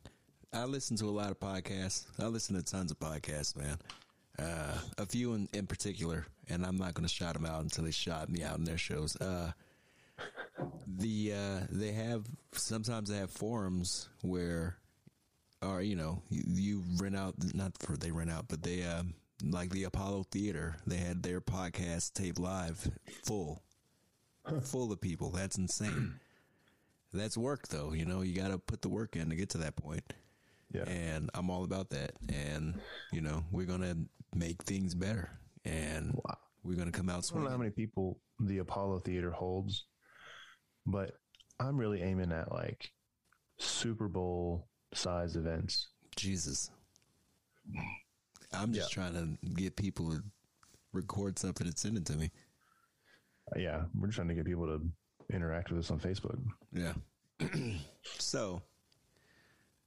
I listen to a lot of podcasts. I listen to tons of podcasts, man. Uh, a few in, in particular, and I'm not going to shout them out until they shout me out in their shows. Uh, the uh, they have sometimes they have forums where, or you know, you, you rent out not for they rent out, but they um, like the Apollo Theater. They had their podcast taped live, full, full of people. That's insane. That's work, though. You know, you got to put the work in to get to that point Yeah. and I'm all about that. And you know, we're gonna make things better, and Wow. we're gonna come out I don't know how many people the Apollo Theater holds, but I'm really aiming at like Super Bowl size events. Jesus, I'm just trying to get people to record something and send it to me. Yeah, we're just trying to get people to interact with us on Facebook. Yeah. so,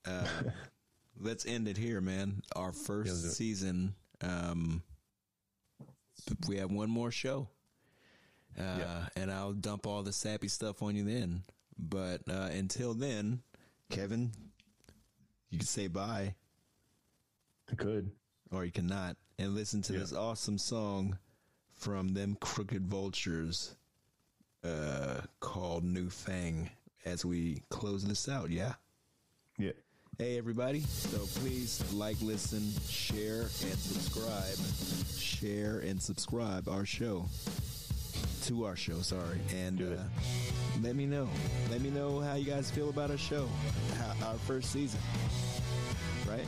uh, let's end it here, man. Our first it. season. Um, we have one more show. Uh, Yeah. and I'll dump all the sappy stuff on you then. But uh, until then, Kevin, you can say bye I could. or you cannot and listen to Yeah. this awesome song from them crooked vultures uh, called New Fang as we close this out. Yeah. Yeah. Hey, everybody. So please like, listen, share, and subscribe. Share and subscribe our show. To our show, sorry. And uh, let me know. Let me know how you guys feel about our show, how, our first season. Right?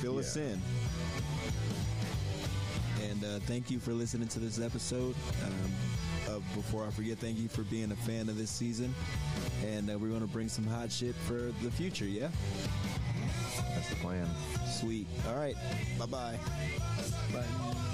Fill us in. And uh, thank you for listening to this episode. Um, before I forget, thank you for being a fan of this season. And uh, we're going to bring some hot shit for the future, yeah? That's the plan. Sweet. All right. Bye-bye. Bye.